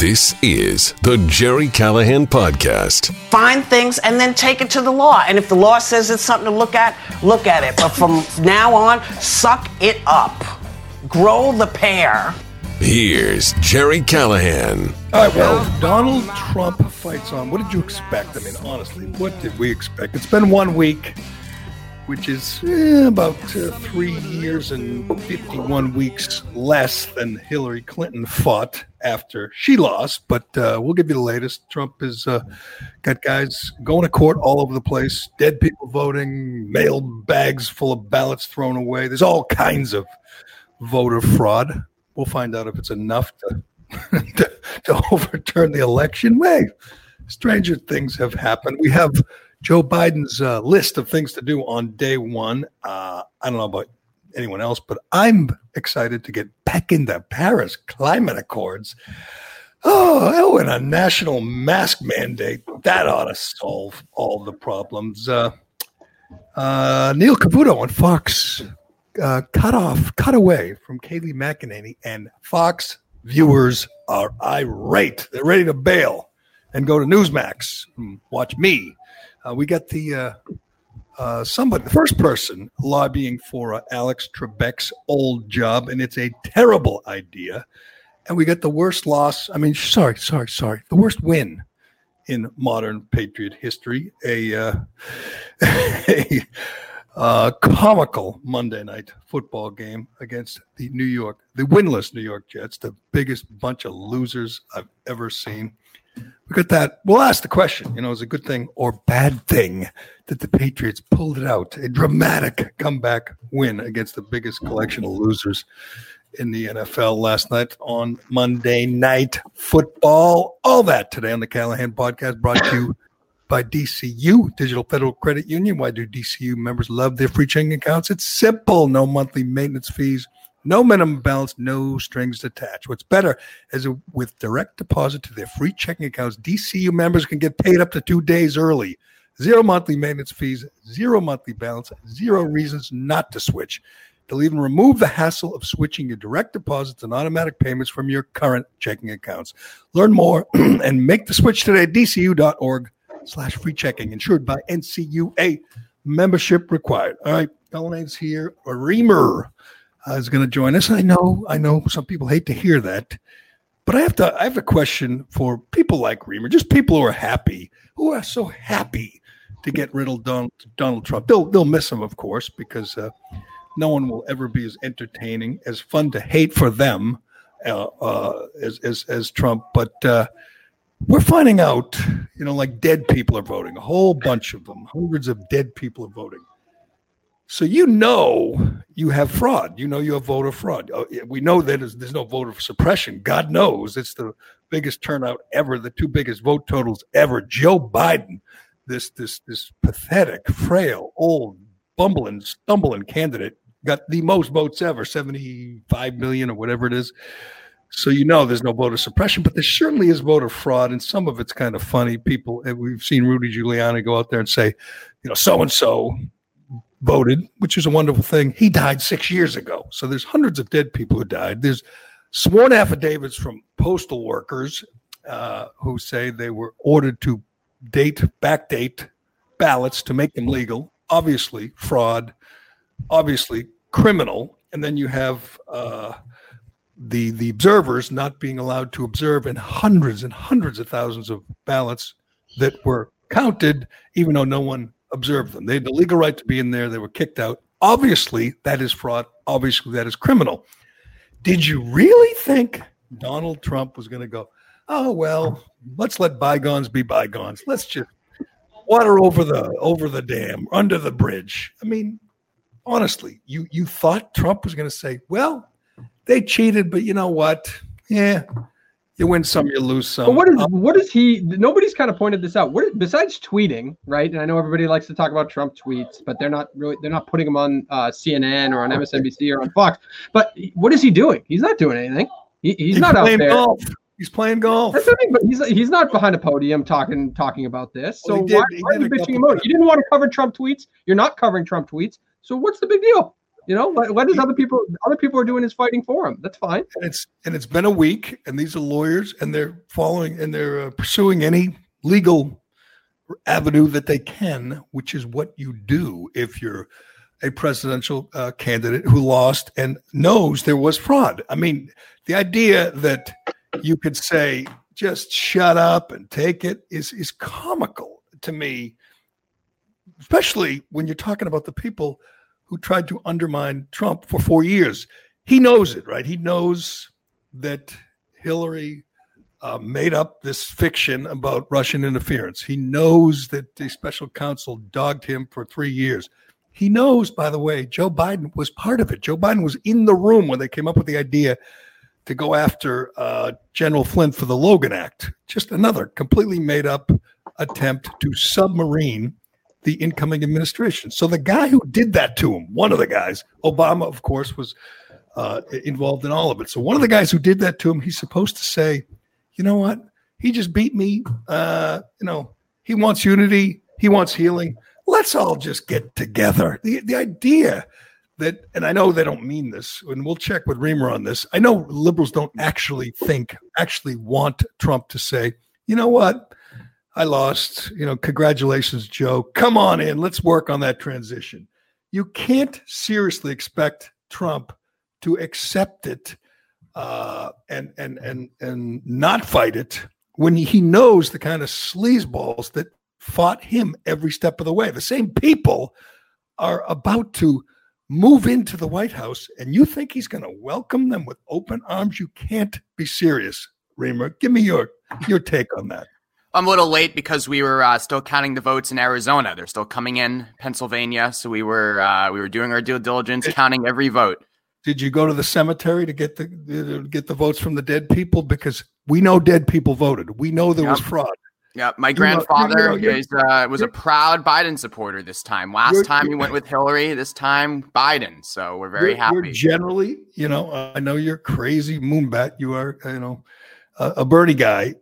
This is the Gerry Callahan Podcast. Find things and then take it to the law. And if the law says it's something to look at, look at it. But from now on, suck it up. Grow the pair. Here's Gerry Callahan. All right, well, Donald Trump fights on. What did you expect? I mean, honestly, what did we expect? It's been one week, which is eh, about uh, three years and 51 weeks less than Hillary Clinton fought after she lost. But uh, we'll give you the latest. Trump has uh, got guys going to court all over the place, dead people voting, mail bags full of ballots thrown away. There's all kinds of voter fraud. We'll find out if it's enough to, to, to overturn the election. Way stranger things have happened. We have Joe Biden's uh, list of things to do on day one. Uh, I don't know about anyone else, but I'm excited to get back into Paris climate accords. Oh, oh, and a national mask mandate that ought to solve all the problems. Uh, uh, Neil Cavuto on Fox uh, cut off, cut away from Kayleigh McEnany, and Fox viewers are irate. They're ready to bail and go to Newsmax and watch me. Uh, we got the uh, uh, somebody, the first person lobbying for uh, Alex Trebek's old job, and it's a terrible idea. And we got the worst loss. I mean, sorry, sorry, sorry, the worst win in modern Patriot history. A, uh, a uh, comical Monday night football game against the New York, the winless New York Jets, the biggest bunch of losers I've ever seen. We got that. We'll ask the question, you know, is a good thing or bad thing that the Patriots pulled it out? A dramatic comeback win against the biggest collection of losers in the NFL last night on Monday Night Football. All that today on the Callahan podcast brought to you by DCU, Digital Federal Credit Union. Why do DCU members love their free checking accounts? It's simple no monthly maintenance fees, no minimum balance, no strings attached. What's better is with direct deposit to their free checking accounts, DCU members can get paid up to two days early. Zero monthly maintenance fees, zero monthly balance, zero reasons not to switch. They'll even remove the hassle of switching your direct deposits and automatic payments from your current checking accounts. Learn more and make the switch today at dcu.org slash free checking, insured by NCUA. Membership required. All right, Callahan's here. Reimer is going to join us. I know, I know, some people hate to hear that, but I have to. I have a question for people like Reimer, just people who are happy, who are so happy to get rid of Donald, Donald Trump. They'll they'll miss him, of course, because uh, no one will ever be as entertaining, as fun to hate for them uh, uh as, as as Trump. But uh, we're finding out, you know, like dead people are voting, a whole bunch of them, hundreds of dead people are voting. So you know you have fraud. You know you have voter fraud. Uh, we know that there's no voter suppression. God knows it's the biggest turnout ever, the two biggest vote totals ever. Joe Biden, this this this pathetic, frail, old, bumbling, stumbling candidate, got the most votes ever, 75 million or whatever it is. So you know there's no voter suppression, but there certainly is voter fraud, and some of it's kind of funny. People we've seen Rudy Giuliani go out there and say, you know, so and so voted, which is a wonderful thing. He died six years ago, so there's hundreds of dead people who died. There's sworn affidavits from postal workers uh, who say they were ordered to date backdate ballots to make them legal. Obviously, fraud. Obviously, criminal. And then you have. Uh, the the observers not being allowed to observe in hundreds and hundreds of thousands of ballots that were counted, even though no one observed them. They had the legal right to be in there. They were kicked out. Obviously, that is fraud. Obviously, that is criminal. Did you really think Donald Trump was going to go, oh well, let's let bygones be bygones. Let's just water over the over the dam, under the bridge. I mean, honestly, you you thought Trump was going to say, well, they cheated, but you know what? Yeah, you win some, you lose some. But what is what is he? Nobody's kind of pointed this out. What besides tweeting, right? And I know everybody likes to talk about Trump tweets, but they're not really they're not putting them on uh, CNN or on MSNBC or on Fox. But what is he doing? He's not doing anything. He, he's, he's, not out there. Golf. He's playing golf. That's the thing, but he's he's not behind a podium talking talking about this. So well, did, why, why are you bitching about it? You didn't want to cover Trump tweets. You're not covering Trump tweets. So what's the big deal? You know, what, what is other people other people are doing is fighting for him. That's fine. And it's and it's been a week, and these are lawyers, and they're following and they're uh, pursuing any legal avenue that they can, which is what you do if you're a presidential uh, candidate who lost and knows there was fraud. I mean, the idea that you could say just shut up and take it is is comical to me, especially when you're talking about the people who tried to undermine Trump for four years. He knows it, right? He knows that Hillary uh, made up this fiction about Russian interference. He knows that the special counsel dogged him for three years. He knows, by the way, Joe Biden was part of it. Joe Biden was in the room when they came up with the idea to go after uh, General Flynn for the Logan Act. Just another completely made up attempt to submarine the incoming administration. So the guy who did that to him, one of the guys, Obama, of course, was uh, involved in all of it. So one of the guys who did that to him, he's supposed to say, you know what? He just beat me. Uh, you know, he wants unity. He wants healing. Let's all just get together. The the idea that, and I know they don't mean this, and we'll check with Reimer on this. I know liberals don't actually think, actually want Trump to say, you know what? I lost. You know, congratulations, Joe. Come on in. Let's work on that transition. You can't seriously expect Trump to accept it uh, and and and and not fight it when he knows the kind of sleazeballs that fought him every step of the way. The same people are about to move into the White House, and you think he's going to welcome them with open arms? You can't be serious, Reimer. Give me your your take on that. I'm a little late because we were uh, still counting the votes in Arizona. They're still coming in Pennsylvania, so we were uh, we were doing our due diligence, counting every vote. Did you go to the cemetery to get the to get the votes from the dead people? Because we know dead people voted. We know there yep. was fraud. Yeah, my grandfather you know, is, uh, was a proud Biden supporter this time. Last time he went with Hillary, this time Biden. So we're very you're, happy. You're generally, you know, I know you're crazy moonbat. You are, you know, a, a Bernie guy,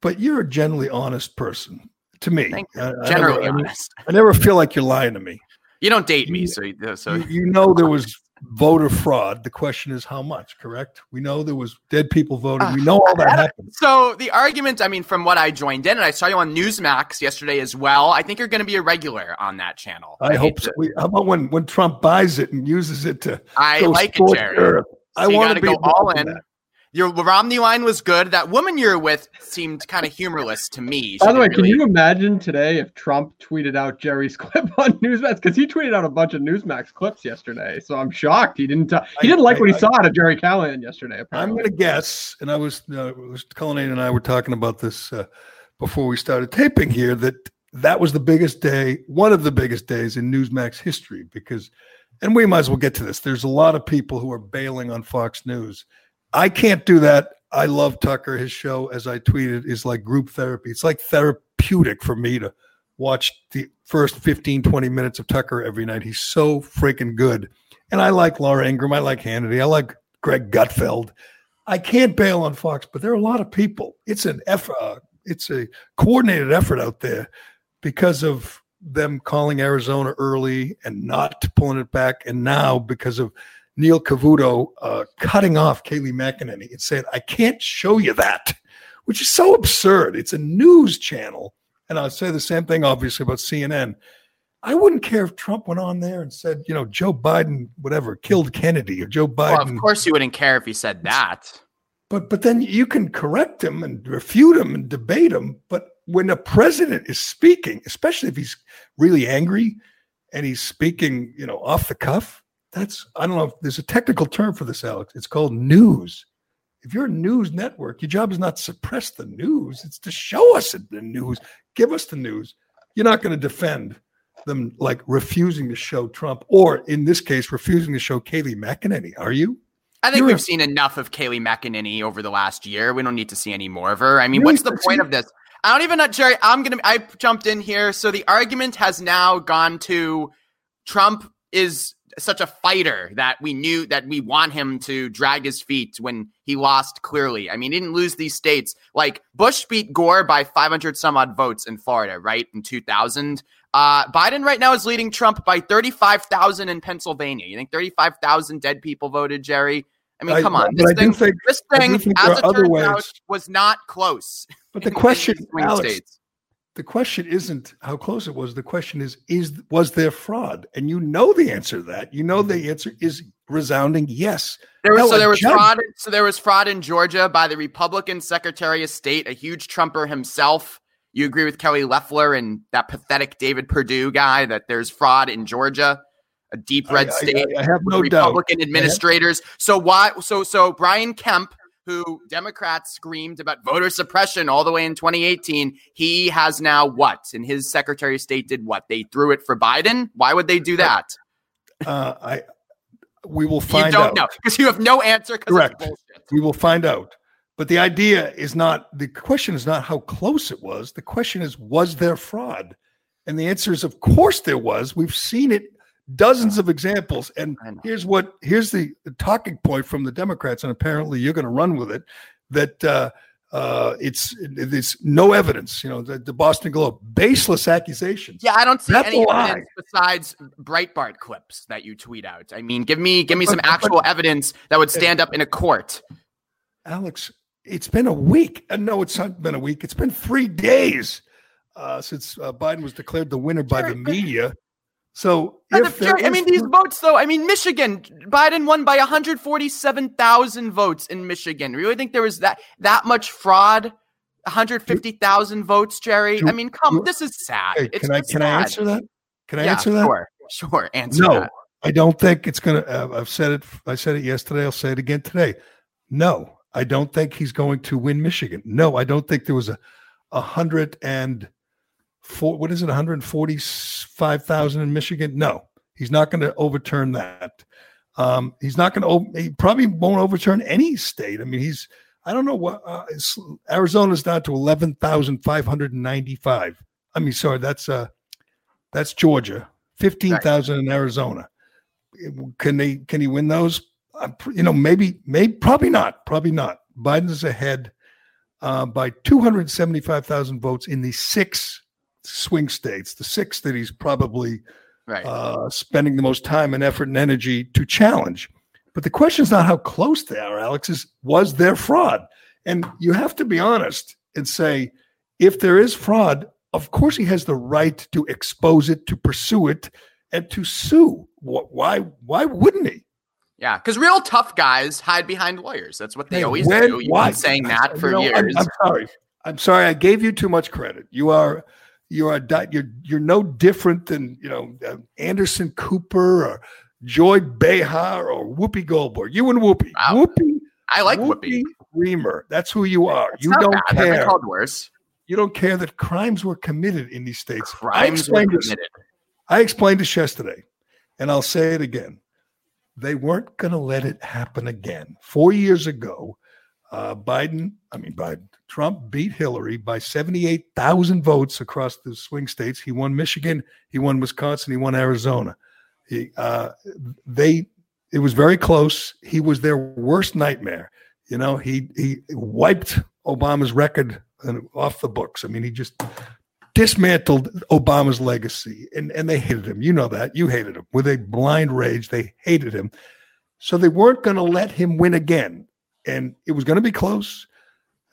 but you're a generally honest person to me. I, generally I never, honest. I, never feel like you're lying to me. You don't date me, so so you, you know there was voter fraud. The question is how much, correct? We know there was dead people voting. We ah, know all that happened. So the argument, I mean, from what I joined in, and I saw you on Newsmax yesterday as well. I think you're going to be a regular on that channel. I, I hope so. how about when when Trump buys it and uses it to? I like it, Gerry. Europe? So I want to go all in. That. Your Romney line was good. That woman you're with seemed kind of humorless to me. She By the way, really... can you imagine today if Trump tweeted out Gerry's clip on Newsmax? Because he tweeted out a bunch of Newsmax clips yesterday. So I'm shocked he didn't. Uh, he didn't like I, what he I, saw out of Gerry Callahan yesterday. Apparently. I'm going to guess, and I was, uh, was Cullinane and I were talking about this uh, before we started taping here. That that was the biggest day, one of the biggest days in Newsmax history, because, and we might as well get to this. There's a lot of people who are bailing on Fox News I can't do that. I love Tucker. His show, as I tweeted, is like group therapy. It's like therapeutic for me to watch the first 15, 20 minutes of Tucker every night. He's so freaking good. And I like Laura Ingraham. I like Hannity. I like Greg Gutfeld. I can't bail on Fox, but there are a lot of people. It's an effort. Uh, it's a coordinated effort out there because of them calling Arizona early and not pulling it back, and now because of Neil Cavuto uh, cutting off Kayleigh McEnany and saying, I can't show you that, which is so absurd. It's a news channel. And I'll say the same thing, obviously, about CNN. I wouldn't care if Trump went on there and said, you know, Joe Biden, whatever, killed Kennedy or Joe Biden. Well, of course, you wouldn't care if he said that. But but then you can correct him and refute him and debate him. But when a president is speaking, especially if he's really angry and he's speaking, you know, off the cuff, that's I don't know if there's a technical term for this, Alex. It's called news. If you're a news network, your job is not suppress the news; it's to show us the news, give us the news. You're not going to defend them like refusing to show Trump, or in this case, refusing to show Kayleigh McEnany. Are you? I think You're we've a- seen enough of Kayleigh McEnany over the last year. We don't need to see any more of her. I mean, really? what's the point of this? I don't even know, Gerry. I'm gonna. I jumped in here, so the argument has now gone to Trump is such a fighter that we knew that we want him to drag his feet when he lost clearly. I mean, he didn't lose these states. Like Bush beat Gore by 500 some odd votes in Florida, right? In 2000. Uh, Biden right now is leading Trump by 35,000 in Pennsylvania. You think 35,000 dead people voted, Gerry? I mean, I- come on. This thing, think- this thing as it turns out, was not close. But the question, Alex, states. The question isn't how close it was. The question is, is was there fraud? And you know the answer to that. You know the mm-hmm. answer is resounding yes. There was, No, so there was judge- fraud. So there was fraud in Georgia by the Republican Secretary of State, a huge Trumper himself. You agree with Kelly Loeffler and that pathetic David Perdue guy that there's fraud in Georgia, a deep red I- I- state I have with no doubt. Republican administrators. So why? So so Brian Kemp, who Democrats screamed about voter suppression all the way in 2018, he has now what? And his Secretary of State did what? They threw it for Biden. Why would they do that? Uh, I we will find. Out You don't out. know because you have no answer. Correct. We will find out. But the idea is not the question is not how close it was. The question is, was there fraud? And the answer is, of course there was. We've seen it dozens of examples. And here's what here's the, the talking point from the Democrats, and apparently you're going to run with it. That uh, uh, it's it's no evidence. You know, the, the Boston Globe baseless accusations. Yeah, I don't see That's any evidence besides Breitbart clips that you tweet out. I mean, give me give me some actual evidence that would stand up in a court. Alex, it's been a week. Uh, no, it's not been a week. It's been three days uh, since uh, Biden was declared the winner by the media. So, But if the- there I mean, these votes, though. I mean, Michigan, Biden won by 147,000 votes in Michigan. Really think there was that that much fraud? 150,000 votes, Gerry. Do- I mean, come, do- this is sad. Hey, can I can I answer that? Can I yeah, answer that? Sure, sure. Answer No, that. I don't think it's going to. Uh, I've said it. I said it yesterday. I'll say it again today. No, I don't think he's going to win Michigan. No, I don't think there was a a hundred and What is it? One hundred forty five thousand in Michigan. No, he's not going to overturn that. Um, he's not going to. He probably won't overturn any state. I mean, he's. I don't know what uh, Arizona's down to eleven thousand five hundred and ninety five. I mean, sorry, that's uh, that's Georgia. Fifteen thousand in Arizona. Can they? Can he win those? I'm you know, maybe, maybe, probably not. Probably not. Biden's ahead uh, by two hundred seventy-five thousand votes in the six swing states, the six that he's probably Right. uh, spending the most time and effort and energy to challenge. But the question is not how close they are, Alex, is was there fraud? And you have to be honest and say, if there is fraud, of course he has the right to expose it, to pursue it, and to sue. Why? Why wouldn't he? Yeah, because real tough guys hide behind lawyers. That's what they Hey, always when- do. You've why? been saying that You for know, I'm- years. I'm, sorry. I'm sorry. I gave you too much credit. You are you are di- you're you're no different than you know uh, Anderson Cooper or Joy Behar or Whoopi Goldberg. You and Whoopi. Wow. Whoopi. I like Whoopi. Reimer. That's who you are. It's you don't bad. Care. called worse. You don't care that crimes were committed in these states. I Crimes were explained this. committed. I explained this yesterday, and I'll say it again. They weren't going to let it happen again. Four years ago, uh, Biden, I mean, Biden, Trump beat Hillary by 78,000 votes across the swing states. He won Michigan, he won Wisconsin, he won Arizona. He, uh, they, it was very close. He was their worst nightmare. You know, he he wiped Obama's record uh, off the books. I mean, he just dismantled Obama's legacy, and and they hated him. You know that. You hated him with a blind rage. They hated him, so they weren't going to let him win again, and it was going to be close.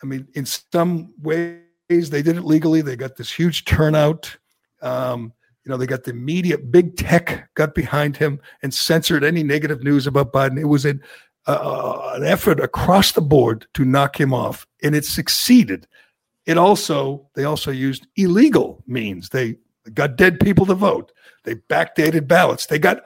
I mean, in some ways, they did it legally. They got this huge turnout. Um, you know, they got the media, big tech got behind him and censored any negative news about Biden. It was an, uh, an effort across the board to knock him off, and it succeeded. It also, they also used illegal means. They got dead people to vote. They backdated ballots. They got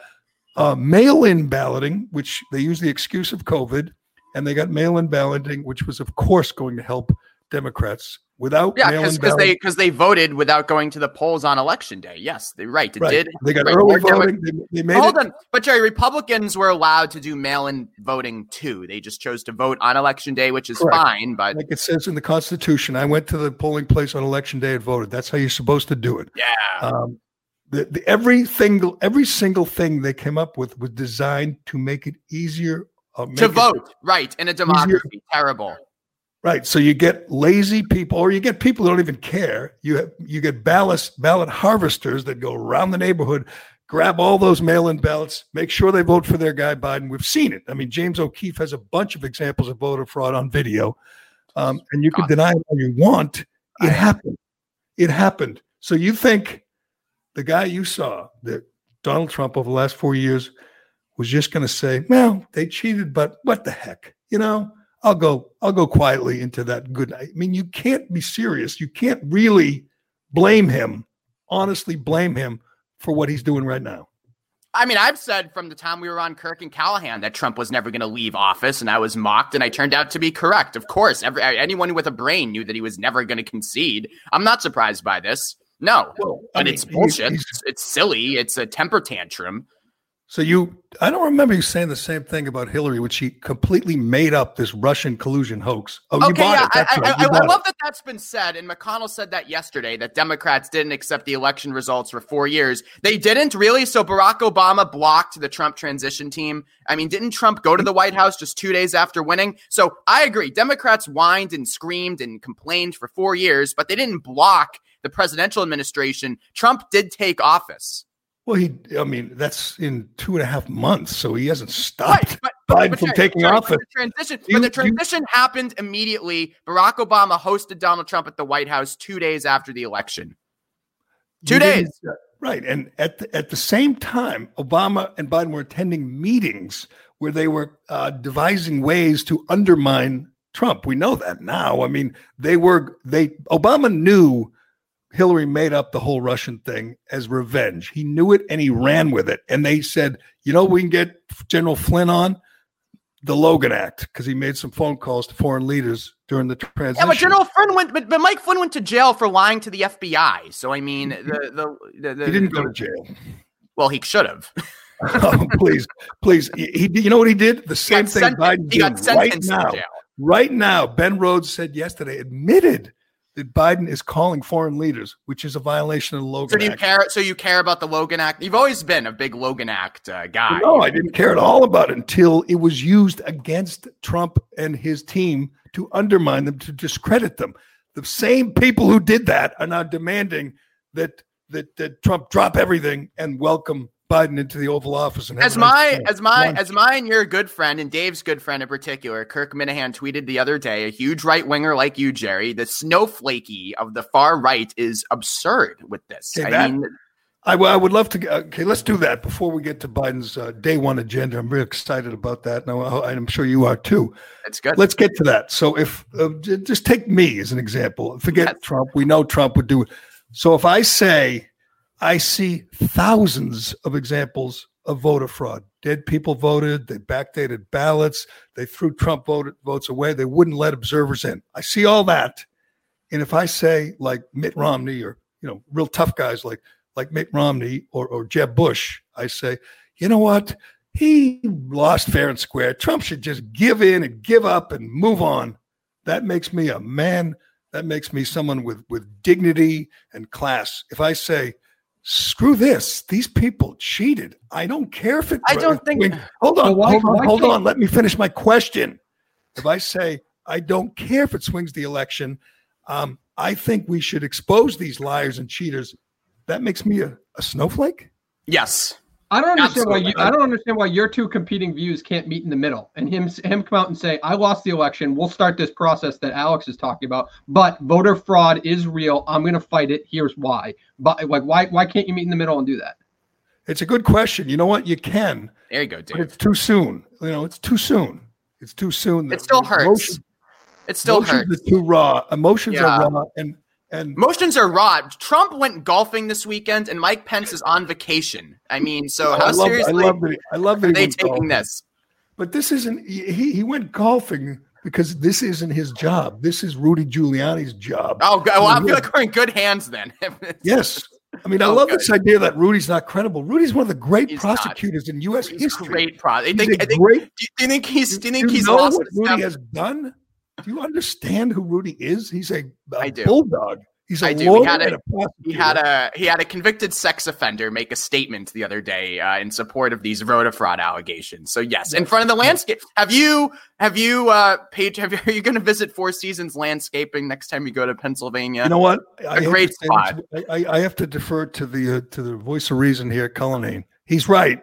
uh, mail-in balloting, which they used the excuse of COVID, and they got mail-in balloting, which was, of course, going to help Democrats. Without Yeah, because they because they voted without going to the polls on election day. Yes, they're right. It right, did. they got right, early more Demo- voting. They, they made Hold it. on, but Gerry, Republicans were allowed to do mail-in voting too. They just chose to vote on election day, which is Correct. fine. But Like it says in the Constitution, I went to the polling place on election day and voted. That's how you're supposed to do it. yeah, Um, the, the, every single every single thing they came up with was designed to make it easier to it- vote right in a democracy. Terrible. Right. So you get lazy people, or you get people who don't even care. You have, you get ballot ballot harvesters that go around the neighborhood, grab all those mail-in ballots, make sure they vote for their guy Biden. We've seen it. I mean, James O'Keefe has a bunch of examples of voter fraud on video, um, and you can deny it all you want. It happened. It happened. So you think the guy you saw, that Donald Trump over the last four years, was just going to say, "Well, they cheated, but what the heck?" You know I'll go I'll go quietly into that good night. I mean, you can't be serious. You can't really blame him, honestly blame him for what he's doing right now. I mean, I've said from the time we were on Kirk and Callahan that Trump was never going to leave office, and I was mocked, and I turned out to be correct. Of course, every, anyone with a brain knew that he was never going to concede. I'm not surprised by this. No, well, but mean, it's bullshit. It's silly. It's a temper tantrum. So you, I don't remember you saying the same thing about Hillary, which she completely made up this Russian collusion hoax. Oh, okay, yeah, I, right. I, I, I love it. that that's been said, and McConnell said that yesterday that Democrats didn't accept the election results for four years. They didn't really. So Barack Obama blocked the Trump transition team. I mean, didn't Trump go to the White House just two days after winning? So I agree. Democrats whined and screamed and complained for four years, but they didn't block the presidential administration. Trump did take office. Well, he, I mean, that's in two and a half months, so he hasn't stopped right, but, Biden but, from taking sorry, office. The transition, you, but the transition you, happened immediately. Barack Obama hosted Donald Trump at the White House two days after the election. Two days, right? And at the, at the same time, Obama and Biden were attending meetings where they were uh, devising ways to undermine Trump. We know that now. I mean, they were they Obama knew Hillary made up the whole Russian thing as revenge. He knew it and he ran with it. And they said, you know, we can get General Flynn on the Logan Act because he made some phone calls to foreign leaders during the transition. Yeah, but General Flynn went, but, but Mike Flynn went to jail for lying to the FBI. So I mean, the the, the, the he didn't go to jail. Well, he should have. oh, please, please. He, you know what he did? The same thing Biden did right now. Right now, Ben Rhodes said yesterday, admitted that Biden is calling foreign leaders, which is a violation of the Logan so do you Act. Care, so you care about the Logan Act? You've always been a big Logan Act uh, guy. No, I didn't care at all about it until it was used against Trump and his team to undermine them, to discredit them. The same people who did that are now demanding that that, that Trump drop everything and welcome Biden into the Oval Office and as my as my lunch. as my and your good friend and Dave's good friend in particular, Kirk Minihane tweeted the other day, a huge right winger like you, Gerry, the snowflakey of the far right is absurd with this. I that, mean. I, I would love to. Okay, let's do that before we get to Biden's uh, day one agenda. I'm really excited about that. Now, I'm sure you are too. That's good. Let's get to that. So, if uh, just take me as an example, forget yes. Trump. We know Trump would do it. So, if I say I see thousands of examples of voter fraud. Dead people voted, they backdated ballots, they threw Trump voted, votes away, they wouldn't let observers in. I see all that. And if I say like Mitt Romney or you know, real tough guys like like Mitt Romney or, or Jeb Bush, I say, you know what? He lost fair and square. Trump should just give in and give up and move on. That makes me a man. That makes me someone with with dignity and class. If I say, screw this. These people cheated. I don't care if it. I don't think. Wait, hold on, why, hold on, hold on. Let me finish my question. If I say I don't care if it swings the election, um, I think we should expose these liars and cheaters. That makes me a, a snowflake. Yes. I don't understand Absolutely. why you. I don't understand why your two competing views can't meet in the middle, and him him come out and say, "I lost the election. We'll start this process that Alex is talking about, but voter fraud is real. I'm going to fight it. Here's why." But like, why why can't you meet in the middle and do that? It's a good question. You know what? You can. There you go, dude. it's too soon. You know, it's too soon. It's too soon. It still hurts. Emotions, it still hurts. Are too raw. Emotions yeah. are raw, and and motions are raw. Trump went golfing this weekend, and Mike Pence is on vacation. I mean, so how I love, seriously? I love that. I love that are they taking golfing. this? But this isn't. He he went golfing because this isn't his job. This is Rudy Giuliani's job. Oh, well, I feel like we're in good hands then. yes. I mean, I oh, love good. this idea that Rudy's not credible. Rudy's one of the great he's prosecutors not. in U.S. He's history. Great pro. Think, think, great, do you think he's? Do you think he's know lost? What Rudy has done? Do you understand who Rudy is? He's a, a bulldog. He's a I do. He had a- a. He had a he had a convicted sex offender make a statement the other day uh, in support of these voter fraud allegations. So yes, in front of the landscape. Have you have you uh paid? Have you, are you going to visit Four Seasons Landscaping next time you go to Pennsylvania? You know what? I A great spot. I, I- I have to defer to the uh, to the voice of reason here, Cullinane. He's right.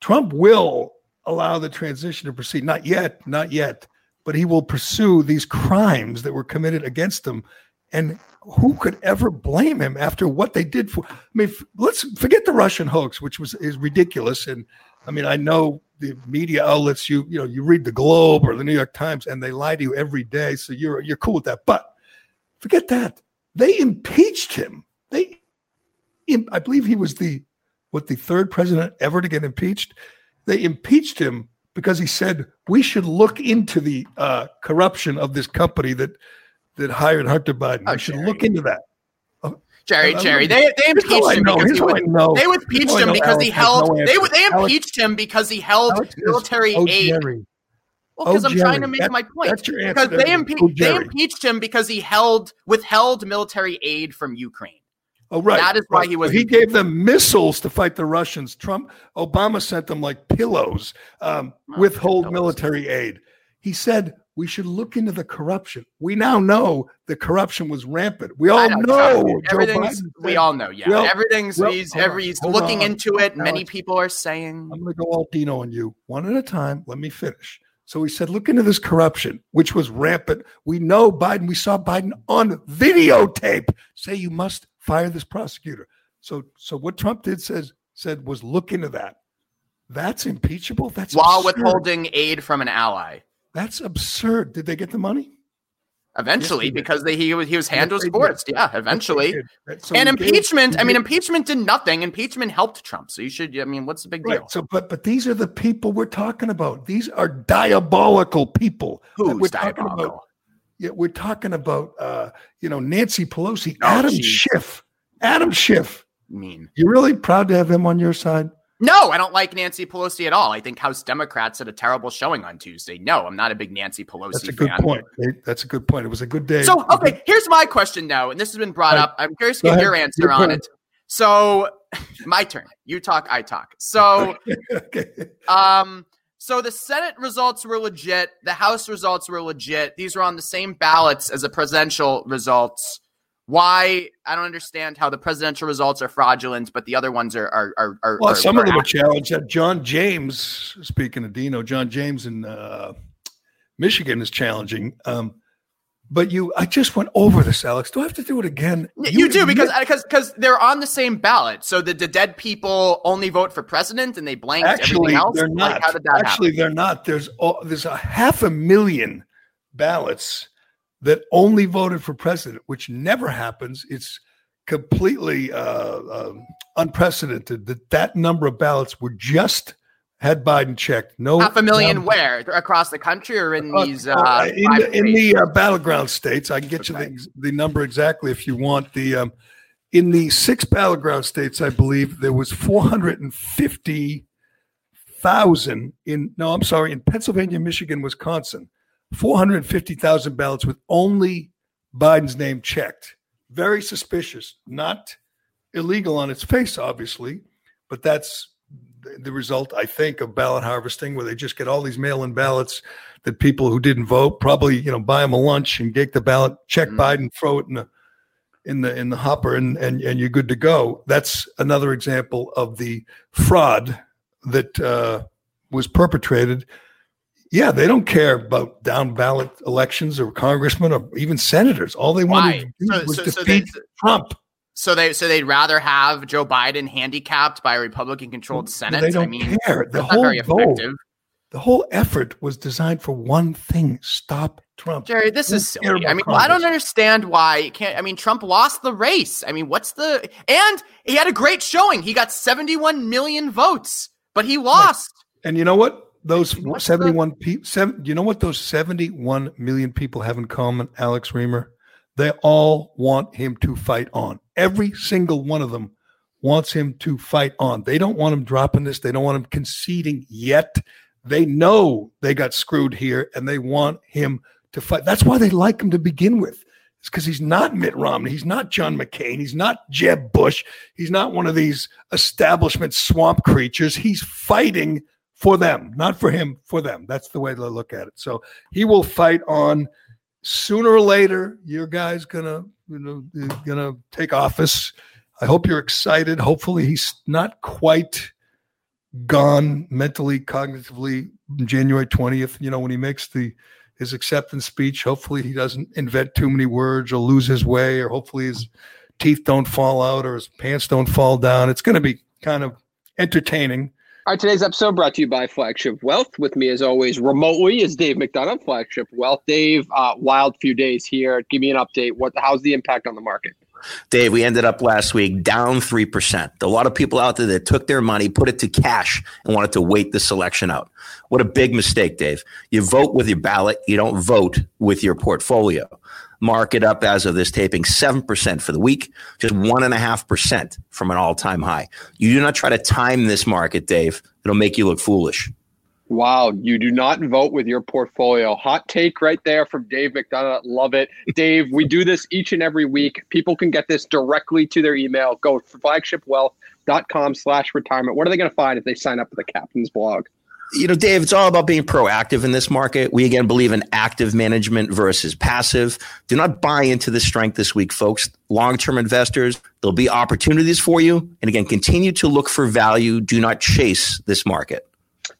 Trump will allow the transition to proceed. Not yet, not yet, but he will pursue these crimes that were committed against him. And who could ever blame him after what they did for? I mean, f- let's forget the Russian hoax, which was is ridiculous. And I mean, I know the media outlets. You you know, you read the Globe or the New York Times, and they lie to you every day. So you're you're cool with that. But forget that. They impeached him. They, I believe he was the what the third president ever to get impeached. They impeached him because he said we should look into the uh, corruption of this company that that hired Hunter Biden. Oh, we should Gerry. look into that. Gerry, I- I Gerry, they they impeached him because he was, they impeached him because he held no they they impeached him because he held military "Oh, aid. Gerry, Well, because Oh, I'm trying to make that- my point. that's your answer Because they, impe- Oh, they impeached him because he held withheld military aid from Ukraine. Oh, right. That is why he was He gave them missiles to fight the Russians. Trump, Obama sent them like pillows, um, Well, withhold pillows. military aid. He said we should look into the corruption. We now know the corruption was rampant. We all know. know, everything's. We all know. Yeah, Well, everything's. well, he's on, every, he's looking on. into it. Many people are saying. I'm going to go all Dino on you one at a time. Let me finish. So he said, look into this corruption, which was rampant. We know Biden, we saw Biden on videotape say you must fire this prosecutor. So so what Trump did says said was look into that. That's impeachable. That's while absurd. withholding aid from an ally. That's absurd. Did they get the money? Eventually, Yes, they because they, he was he was Yes, handles they did. forced. Yeah, eventually. So and he gave- impeachment. I mean, impeachment did nothing. Impeachment helped Trump. So you should. I mean, what's the big deal? So, but but these are the people we're talking about. These are diabolical people. Who's we're talking about. diabolical? Yeah, we're talking about uh, you know Nancy Pelosi, Oh, Adam geez. Schiff, Adam Schiff. Mean. You really proud to have him on your side? No, I don't like Nancy Pelosi at all. I think House Democrats had a terrible showing on Tuesday. No, I'm not a big Nancy Pelosi That's a good fan. point. That's a good point. It was a good day. So, okay, here's my question now, and this has been brought Right. up. I'm curious to get your answer Your on turn. it. So, my turn. You talk, I talk. So, okay. um, so the Senate results were legit. The House results were legit. These were on the same ballots as the presidential results. Why? I don't understand how the presidential results are fraudulent, but the other ones are are are. are Well, are- some of are them are challenged. Uh, John James, speaking of Dino, John James in uh, Michigan is challenging. Um, but you, I just went over this, Alex. Do I have to do it again? You, do because because because they're on the same ballot. So the, the dead people only vote for president, and they blank actually everything else. they're Like, not. how did that actually, happen? they're not. There's oh, there's a half a million ballots that only voted for president, which never happens. It's completely uh, um, unprecedented that that number of ballots were just had Biden checked. No Half a million where across the country or in Uh, these uh, uh, in, the, in the uh, battleground states. I can get Okay. you the, the number exactly if you want. The um, in the six battleground states, I believe there was four hundred and fifty thousand in. No, I'm sorry, in Pennsylvania, Michigan, Wisconsin, four hundred fifty thousand ballots with only Biden's name checked. Very suspicious. Not illegal on its face, obviously, but that's the- result, I think, of ballot harvesting, where they just get all these mail-in ballots that people who didn't vote probably, you know, buy them a lunch and get the ballot, check Mhm. Biden, throw it in the in the in the hopper, and and and you're good to go. That's another example of the fraud that uh, was perpetrated. Yeah, they don't care about down ballot elections or congressmen or even senators. All they Why? wanted to do So, was so, so, defeat Trump. So they so they'd rather have Joe Biden handicapped by a Republican-controlled Senate. They don't I mean, care. The whole very goal, effective. the whole effort was designed for one thing: stop Trump. Gerry, this is silly. I mean, I don't understand why you can't. I mean, Trump lost the race. I mean, what's the and he had a great showing. He got 71 million votes, but he lost. And you know what? Those What's 71 people, seven, you know what those 71 million people have in common, Alex Reimer? They all want him to fight on. Every single one of them wants him to fight on. They don't want him dropping this. They don't want him conceding yet. They know they got screwed here and they want him to fight. That's why they like him to begin with. is because he's not Mitt Romney. He's not John McCain. He's not Jeb Bush. He's not one of these establishment swamp creatures. He's fighting for them, not for him, for them. That's the way to look at it. So he will fight on. Sooner or later, your guy's gonna, you know, gonna take office. I hope you're excited. Hopefully, he's not quite gone mentally, cognitively. January twentieth, you know, when he makes the his acceptance speech. Hopefully, he doesn't invent too many words or lose his way, or hopefully his teeth don't fall out or his pants don't fall down. It's going to be kind of entertaining. All right, today's episode brought to you by Flagship Wealth. With me, as always, remotely is Dave McDonough, Flagship Wealth. Dave, uh, wild few days here. Give me an update. What? How's the impact on the market? Dave, we ended up last week down 3%. A lot of people out there that took their money, put it to cash, and wanted to wait the selection out. What a big mistake, Dave. You vote with your ballot, you don't vote with your portfolio. Market up as of this taping 7% for the week, just 1.5% from an all time high. You do not try to time this market, Dave. It'll make you look foolish. Wow, you do not vote with your portfolio. Hot take right there from Dave McDonough. Love it. Dave, we do this each and every week. People can get this directly to their email. Go to flagshipwealth.com slash retirement. What are they going to find if they sign up for the captain's blog? You know, Dave, it's all about being proactive in this market. We again believe in active management versus passive. Do not buy into the strength this week, folks. Long term investors, there'll be opportunities for you. And again, continue to look for value. Do not chase this market.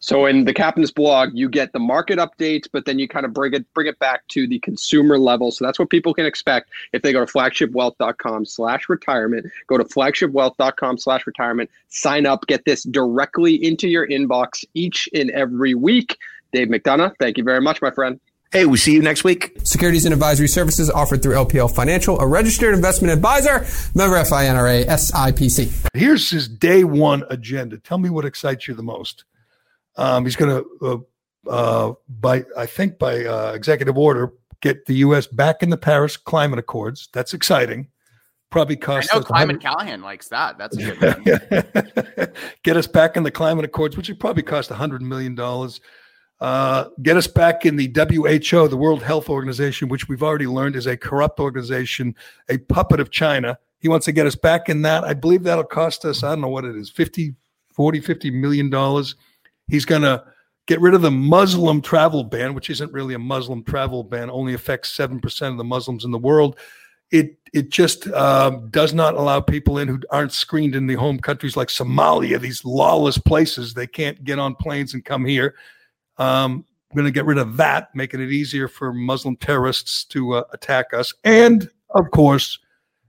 So in the captain's blog, you get the market updates, but then you kind of bring it bring it back to the consumer level. So that's what people can expect if they go to flagshipwealth.com slash retirement. Go to flagshipwealth.com slash retirement, sign up, get this directly into your inbox each and every week. Dave McDonough, thank you very much, my friend. Hey, we see you next week. Securities and advisory services offered through LPL Financial, a registered investment advisor, member FINRA, SIPC. Here's his day one agenda. Tell me what excites you the most. Um, he's going to, uh, uh, by I think by uh, executive order, get the U.S. back in the Paris Climate Accords. That's exciting. Probably cost. I know Climate Callahan likes that. That's a good one. get us back in the Climate Accords, which would probably cost hundred million dollars. Uh, get us back in the WHO, the World Health Organization, which we've already learned is a corrupt organization, a puppet of China. He wants to get us back in that. I believe that'll cost us, I don't know what it is, 50, 40, 50 million dollars. He's going to get rid of the Muslim travel ban, which isn't really a Muslim travel ban, only affects 7% of the Muslims in the world. It, it just um, does not allow people in who aren't screened in the home countries like Somalia, these lawless places. They can't get on planes and come here. Um, we're going to get rid of that, making it easier for Muslim terrorists to uh, attack us. And, of course,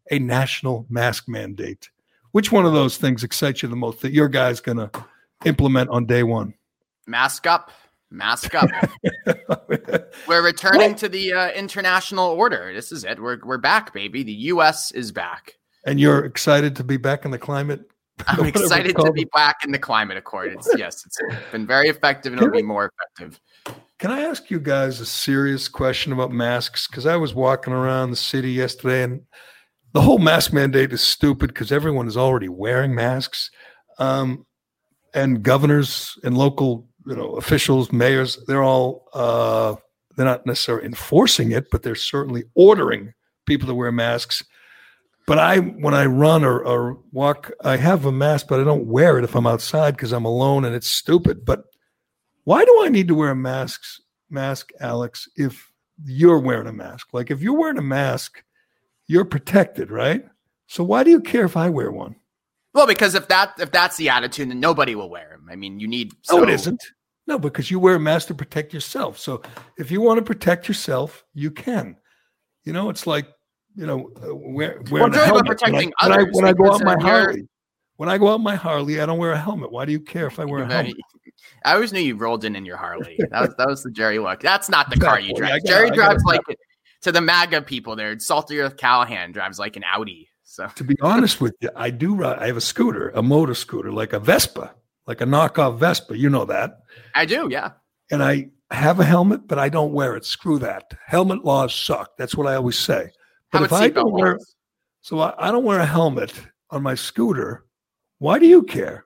a national mask mandate. Which one of those things excites you the most that your guy's going to implement on day one? Mask up, mask up. we're returning to the uh, international order. This is it. We're we're back, baby. The U.S. is back. And you're excited to be back in the climate. I'm excited to be back in the climate accord. It's, yes, it's been very effective, and it'll be more effective. Can I ask you guys a serious question about masks? Because I was walking around the city yesterday, and the whole mask mandate is stupid because everyone is already wearing masks. Um, and governors and local you know officials mayors they're all uh, they're not necessarily enforcing it but they're certainly ordering people to wear masks. But i when i run or, or walk i have a mask but i don't wear it if i'm outside because i'm alone and it's stupid. But why do i need to wear a mask mask alex if you're wearing a mask? Like if you're wearing a mask you're protected right? So why do you care if i wear one well, because if that if that's the attitude, then nobody will wear them. I mean, you need. So- no, it isn't. No, because you wear a mask to protect yourself. So if you want to protect yourself, you can. You know, it's like you know, uh, wear, well, a helmet. protecting when I, others. When I, when I go out my Harley, when I go out my Harley, I don't wear a helmet. Why do you care if I wear a helmet? I always knew you rolled in in your Harley. That was that was the Gerry look. That's not the car you drive. Jerry drives like to the MAGA people there. Salty Earth Callahan drives like an Audi. So to be honest with you, I do ride. I have a scooter, a motor scooter, like a Vespa, like a knockoff Vespa. You know that. I do, yeah. And I have a helmet, but I don't wear it. Screw that. Helmet laws suck. That's what I always say. But if I don't wear, so I, I, don't wear a helmet on my scooter, why do you care?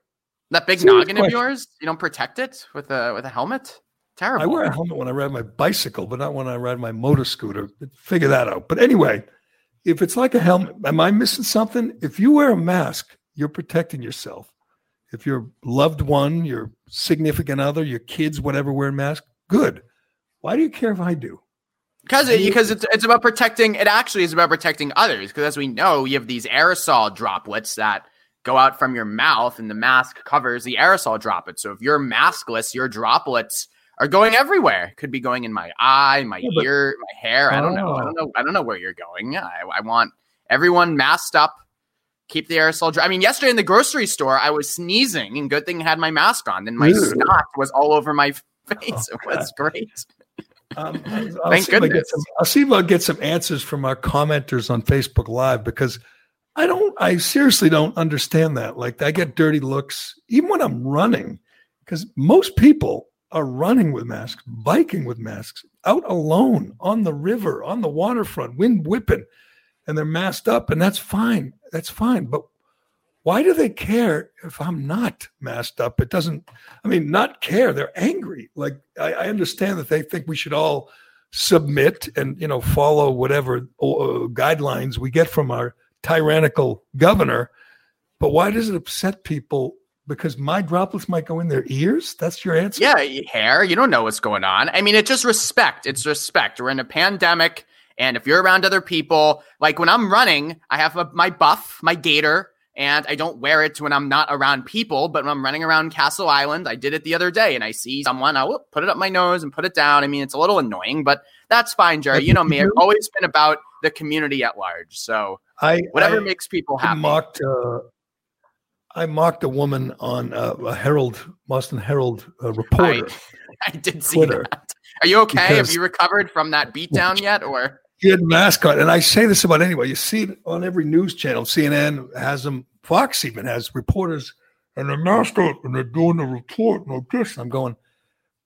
That big Serious noggin question. of yours, you don't protect it with a with a helmet. Terrible. I wear a helmet when I ride my bicycle, but not when I ride my motor scooter. Figure that out. But anyway, if it's like a helmet, am I missing something? If you wear a mask, you're protecting yourself. If your loved one, your significant other, your kids, whatever, wear a mask, good. Why do you care if I do? Because it, because it's it's about protecting. It actually is about protecting others. Because as we know, you have these aerosol droplets that go out from your mouth, and the mask covers the aerosol droplets. So if you're maskless, your droplets are going everywhere. Could be going in my eye, my Yeah, ear, my hair. I don't know. I Oh. don't know. I don't know where you're going. I, I want everyone masked up. Keep the aerosol dry. I mean, yesterday in the grocery store, I was sneezing, and good thing I had my mask on. Then my Ew. snot was all over my face. Oh, it was great. Um, I'll, I'll Thank goodness. some, I'll see if I'll get some answers from our commenters on Facebook Live because I don't, I seriously don't understand that. Like, I get dirty looks even when I'm running because most people are running with masks, biking with masks, out alone on the river, on the waterfront, wind whipping, and they're masked up, and that's fine. That's fine. But why do they care if I'm not masked up? It doesn't, I mean, not care. They're angry. Like, I, I understand that they think we should all submit and, you know, follow whatever uh, guidelines we get from our tyrannical governor. But why does it upset people? Because my droplets might go in their ears? That's your answer? Yeah, hair. You don't know what's going on. I mean, it's just respect. It's respect. We're in a pandemic, and if you're around other people, like when I'm running, I have a, my buff, my gaiter, and I don't wear it when I'm not around people. But when I'm running around Castle Island, I did it the other day, and I see someone, I will put it up my nose and put it down. I mean, it's a little annoying, but that's fine, Gerry. You know me. I've always been about the community at large. So I, whatever I- makes people happy. mocked. Uh, I mocked a woman on uh, a Herald, Boston Herald uh, reporter. I did see Twitter. that. Are you okay? Have you recovered from that beatdown yet, or? She had a mask on, and I say this about anyway. You see it on every news channel. CNN has them. Fox even has reporters, and masked up, and they're doing a report like this. I'm going,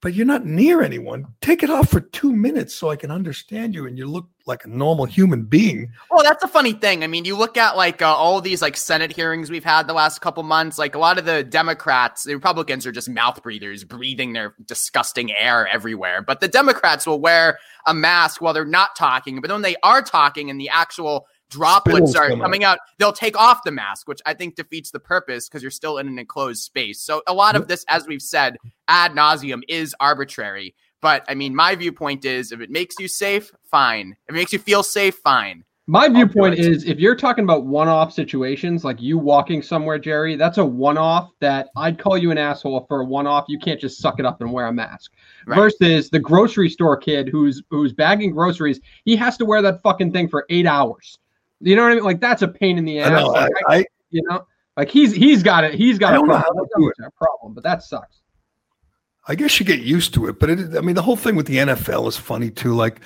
but you're not near anyone. Take it off for two minutes so I can understand you, and you look like a normal human being. Well, that's a funny thing. I mean, you look at like uh, all these like Senate hearings we've had the last couple months. Like a lot of the Democrats, the Republicans are just mouth breathers, breathing their disgusting air everywhere. But the Democrats will wear a mask while they're not talking. But when they are talking and the actual droplets are come out. coming out, they'll take off the mask, which I think defeats the purpose because you're still in an enclosed space. So a lot of this, as we've said ad nauseum, is arbitrary. But I mean, my viewpoint is if it makes you safe, fine. If it makes you feel safe, fine. My viewpoint is if you're talking about one-off situations, like you walking somewhere, Gerry, that's a one-off that I'd call you an asshole for a one-off. You can't just suck it up and wear a mask. Right. Versus the grocery store kid who's who's bagging groceries, he has to wear that fucking thing for eight hours. You know what I mean? Like that's a pain in the ass. I know. I, Like, I, you know, like he's he's got it. He's got I a know problem. how to That's do not much of a problem, but that sucks. I guess you get used to it, but it, I mean, the whole thing with the NFL is funny too. Like,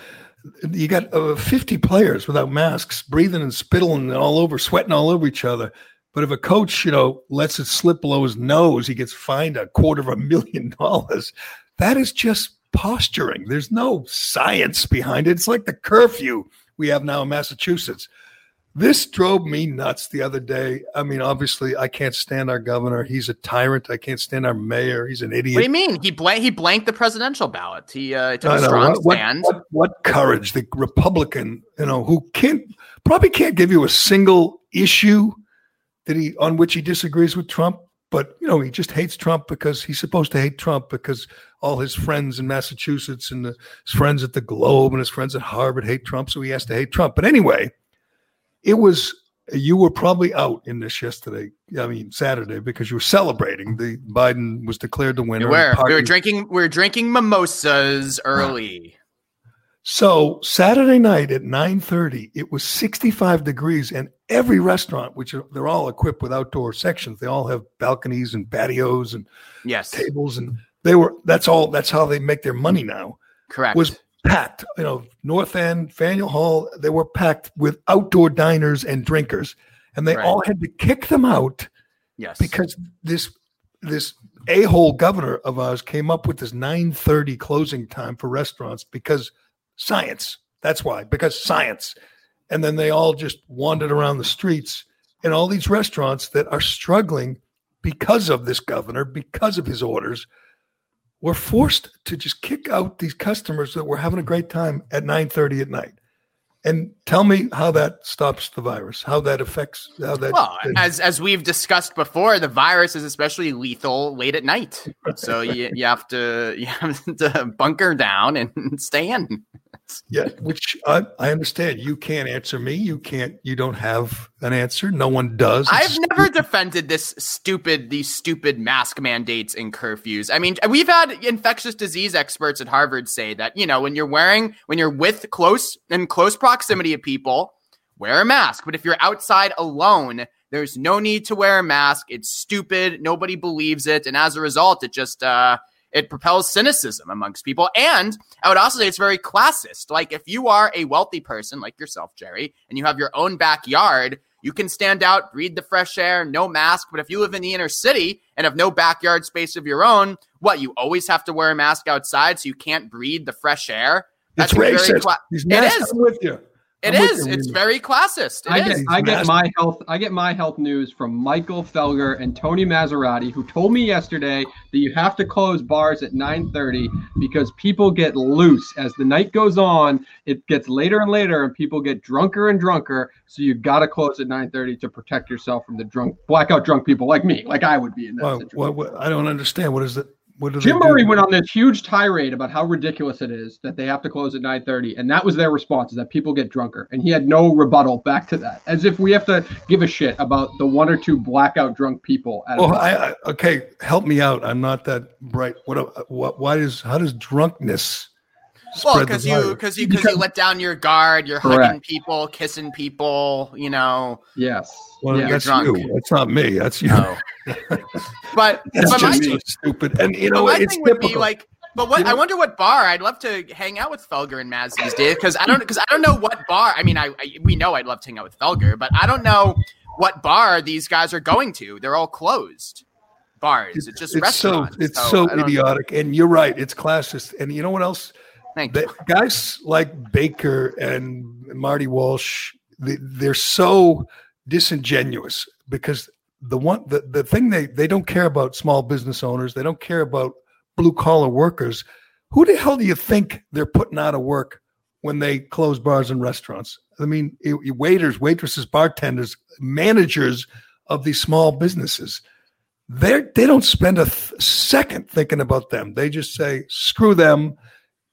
you got uh, 50 players without masks, breathing and spittling all over, sweating all over each other. But if a coach, you know, lets it slip below his nose, he gets fined a quarter of a million dollars. That is just posturing. There's no science behind it. It's like the curfew we have now in Massachusetts. This drove me nuts the other day. I mean, obviously, I can't stand our governor. He's a tyrant. I can't stand our mayor. He's an idiot. What do you mean? He blank he blanked the presidential ballot. He uh, took a strong what, what- stand. What, what courage the Republican, you know, who can't probably can't give you a single issue that he on which he disagrees with Trump, but you know he just hates Trump because he's supposed to hate Trump because all his friends in Massachusetts and the, his friends at the Globe and his friends at Harvard hate Trump, so he has to hate Trump. But anyway, it was you were probably out in this yesterday. I mean Saturday because you were celebrating the Biden was declared the winner. We were, we were drinking we were drinking mimosas early. So Saturday night at 9:30, it was 65 degrees, and every restaurant, which are, they're all equipped with outdoor sections, they all have balconies and patios and Yes, tables, and they were that's all that's how they make their money now. correct. Was packed, you know, North End, Faneuil Hall, they were packed with outdoor diners and drinkers, and they Right. all had to kick them out yes, because this this a-hole governor of ours came up with this 9:30 closing time for restaurants because science. That's why, because science. And then they all just wandered around the streets in all these restaurants that are struggling because of this governor, because of his orders, were forced to just kick out these customers that were having a great time at 9:30 at night. And tell me how that stops the virus, how that affects how that. Well, as as we've discussed before, the virus is especially lethal late at night. So you, you have to you have to bunker down and stay in. Yeah, which I, I understand. You can't answer me. You can't. You don't have an answer. No one does. I've It's never defended this stupid, these stupid mask mandates and curfews. I mean, we've had infectious disease experts at Harvard say that you know when you're wearing, when you're with close in close proximity of people, wear a mask. But if you're outside alone, there's no need to wear a mask. It's stupid. Nobody believes it, and as a result, it just uh, it propels cynicism amongst people. And I would also say it's very classist. Like if you are a wealthy person like yourself, Gerry, and you have your own backyard, you can stand out, breathe the fresh air, no mask. But if you live in the inner city and have no backyard space of your own, what you always have to wear a mask outside so you can't breathe the fresh air. It's a very racist. cla- It is. With you. It I'm is. It's Reimer. very classist. It I is. get, I get my health. I get my health news from Michael Felger and Tony Massarotti, who told me yesterday that you have to close bars at 9:30 because people get loose as the night goes on. It gets later and later, and people get drunker and drunker. So you got to close at 9:30 to protect yourself from the drunk, blackout drunk people like me, like I would be in that Well, situation. what, what, I don't understand. What is it? Jim? Murray went on this huge tirade about how ridiculous it is that they have to close at 9:30, and that was their response: is that people get drunker, and he had no rebuttal back to that, as if we have to give a shit about the one or two blackout drunk people. At Well. I, I okay. Help me out. I'm not that bright. What? What? Why does? How does drunkenness Well, spread the because you because you because you let down your guard, you're Correct. hugging people, kissing people, you know. yes, Well, yeah. that's drunk. you. That's not me. That's you. No. but That's but my, just so stupid. And you know, my it's thing would be like, but what You know- I wonder what bar I'd love to hang out with Felger and Maz these days because I don't because I don't know what bar. I mean, I, I we know I'd love to hang out with Felger, but I don't know what bar these guys are going to. They're all closed bars. It's, just it's so it's so I don't- idiotic. And you're right. It's classist. And you know what else? Thank The you. guys like Baker and Marty Walsh, they, they're so disingenuous because the one the, the thing they they don't care about small business owners. They don't care about blue collar workers. Who the hell do you think they're putting out of work when they close bars and restaurants? I mean, waiters, waitresses, bartenders, managers of these small businesses. They they don't spend a th- second thinking about them. They just say, "Screw them."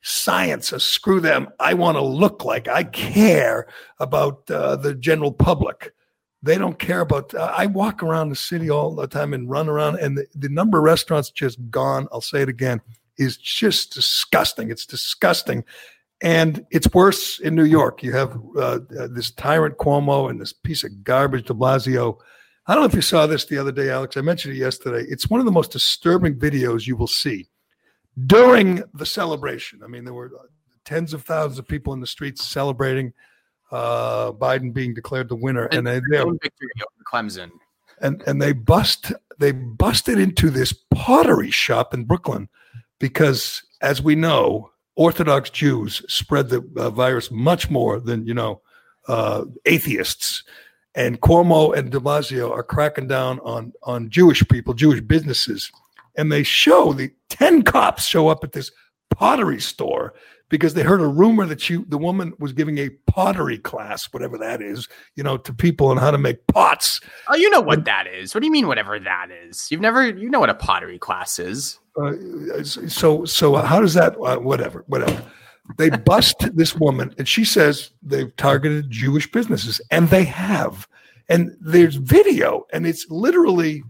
Science, uh, screw them. I want to look like I care about uh, the general public. They don't care about. Uh, I walk around the city all the time and run around, and the, the number of restaurants just gone. I'll say it again is just disgusting. It's disgusting, and it's worse in New York. You have uh, uh, this tyrant Cuomo and this piece of garbage De Blasio. I don't know if you saw this the other day, Alex. I mentioned it yesterday. It's one of the most disturbing videos you will see during the celebration. I mean, there were tens of thousands of people in the streets celebrating uh, Biden being declared the winner, and they, they Own victory over Clemson. and and they bust they busted into this pottery shop in Brooklyn because, as we know, Orthodox Jews spread the uh, virus much more than you know uh, atheists. And Cuomo and De Blasio are cracking down on on Jewish people, Jewish businesses, and they show the ten cops show up at this pottery store because they heard a rumor that she, the woman was giving a pottery class, whatever that is, you know, to people on how to make pots. Oh, you know what that is. What do you mean, whatever that is? You've never, you know what a pottery class is. Uh, so so how does that uh, whatever whatever they bust this woman and she says they've targeted jewish businesses and they have and there's video and it's literally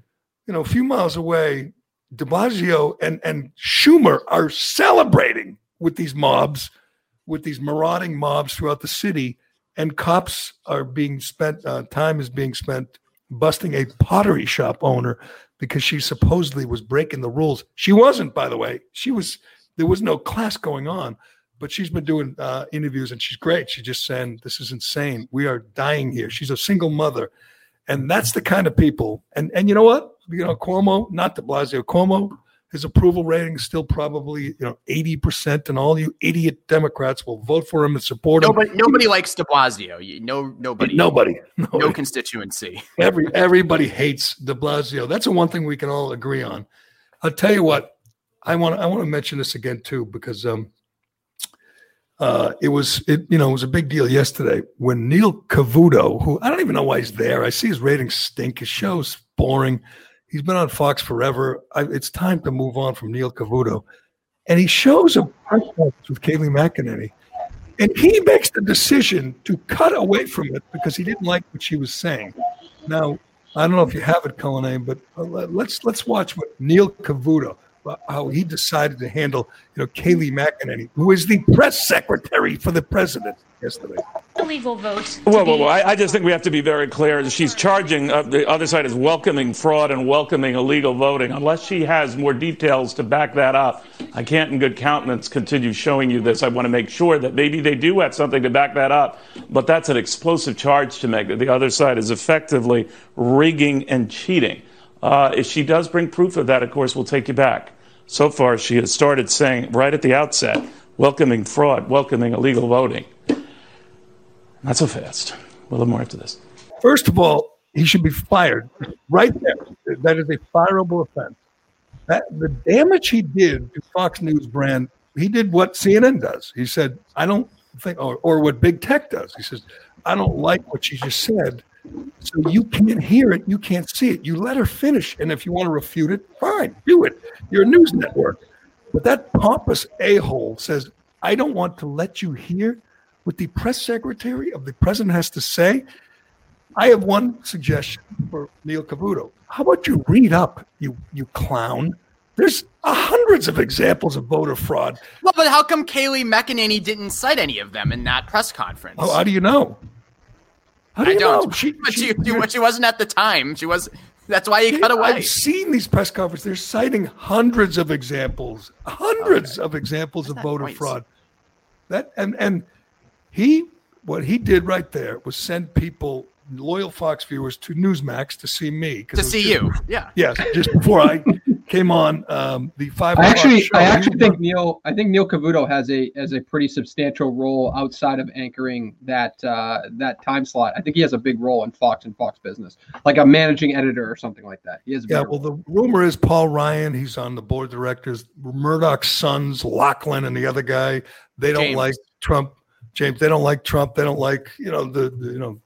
you know a few miles away blasio and and schumer are celebrating with these mobs with these marauding mobs throughout the city and cops are being spent uh, time is being spent busting a pottery shop owner because she supposedly was breaking the rules. She wasn't, by the way. She was. There was no class going on, but she's been doing uh, interviews and she's great. She's just saying, "This is insane. We are dying here." She's a single mother, and that's the kind of people. And and you know what? You know, Cuomo, not De Blasio, Cuomo. His approval rating is still probably you know eighty percent, and all you idiot Democrats will vote for him and support him. Nobody, nobody likes De Blasio. No, nobody, Nobody, no constituency. Every everybody hates De Blasio. That's the one thing we can all agree on. I'll tell you what. I want I want to mention this again too because um, uh, it was it you know it was a big deal yesterday when Neil Cavuto, who I don't even know why he's there. I see his ratings stink. His show's boring. He's been on Fox forever. I, it's time to move on from Neil Cavuto, and he shows a press conference with Kayleigh McEnany, and he makes the decision to cut away from it because he didn't like what she was saying. Now I don't know if you have it, Cullinane, but uh, let's let's watch what Neil Cavuto how he decided to handle, you know, Kayleigh McEnany, who is the press secretary for the president yesterday. Illegal vote. Well, well, well I, I, just think we have to be very clear. She's charging uh, the other side is welcoming fraud and welcoming illegal voting. Unless she has more details to back that up, I can't, in good countenance, continue showing you this. I want to make sure that maybe they do have something to back that up. But that's an explosive charge to make that the other side is effectively rigging and cheating. Uh, if she does bring proof of that, of course, we'll take you back. So far, she has started saying right at the outset, welcoming fraud, welcoming illegal voting. Not so fast. We'll have more after this. First of all, he should be fired right there. That is a fireable offense. That the damage he did to Fox News brand, he did what CNN does. He said, "I don't think," or, or what big tech does. He says, "I don't like what she just said." So you can't hear it, you can't see it. You let her finish, and if you want to refute it, fine, do it. You're a news network. But that pompous a hole says, I don't want to let you hear what the press secretary of the president has to say. I have one suggestion for Neil Cavuto. How about you read up, you you clown? There's hundreds of examples of voter fraud. Well, but how come Kayleigh McEnany didn't cite any of them in that press conference? Oh, how do you know? How do I don't. She, but she, she, she, wasn't at the time. She was. That's why he cut away. I've seen these press conferences. They're citing hundreds of examples, hundreds okay. of examples of voter fraud. That and and he what he did right there was send people loyal Fox viewers to Newsmax to see me to see just, you. Yeah. Yes, just before I came on um, the five. I actually, show. I actually think Neil. I think Neil Cavuto has a has a pretty substantial role outside of anchoring that uh, that time slot. I think he has a big role in Fox and Fox Business, like a managing editor or something like that. He has. yeah. Well, role. the rumor is Paul Ryan. He's on the board of directors. Murdoch's sons, Lachlan and the other guy. They don't James. like Trump. James. They don't like Trump. They don't like you know the, the you know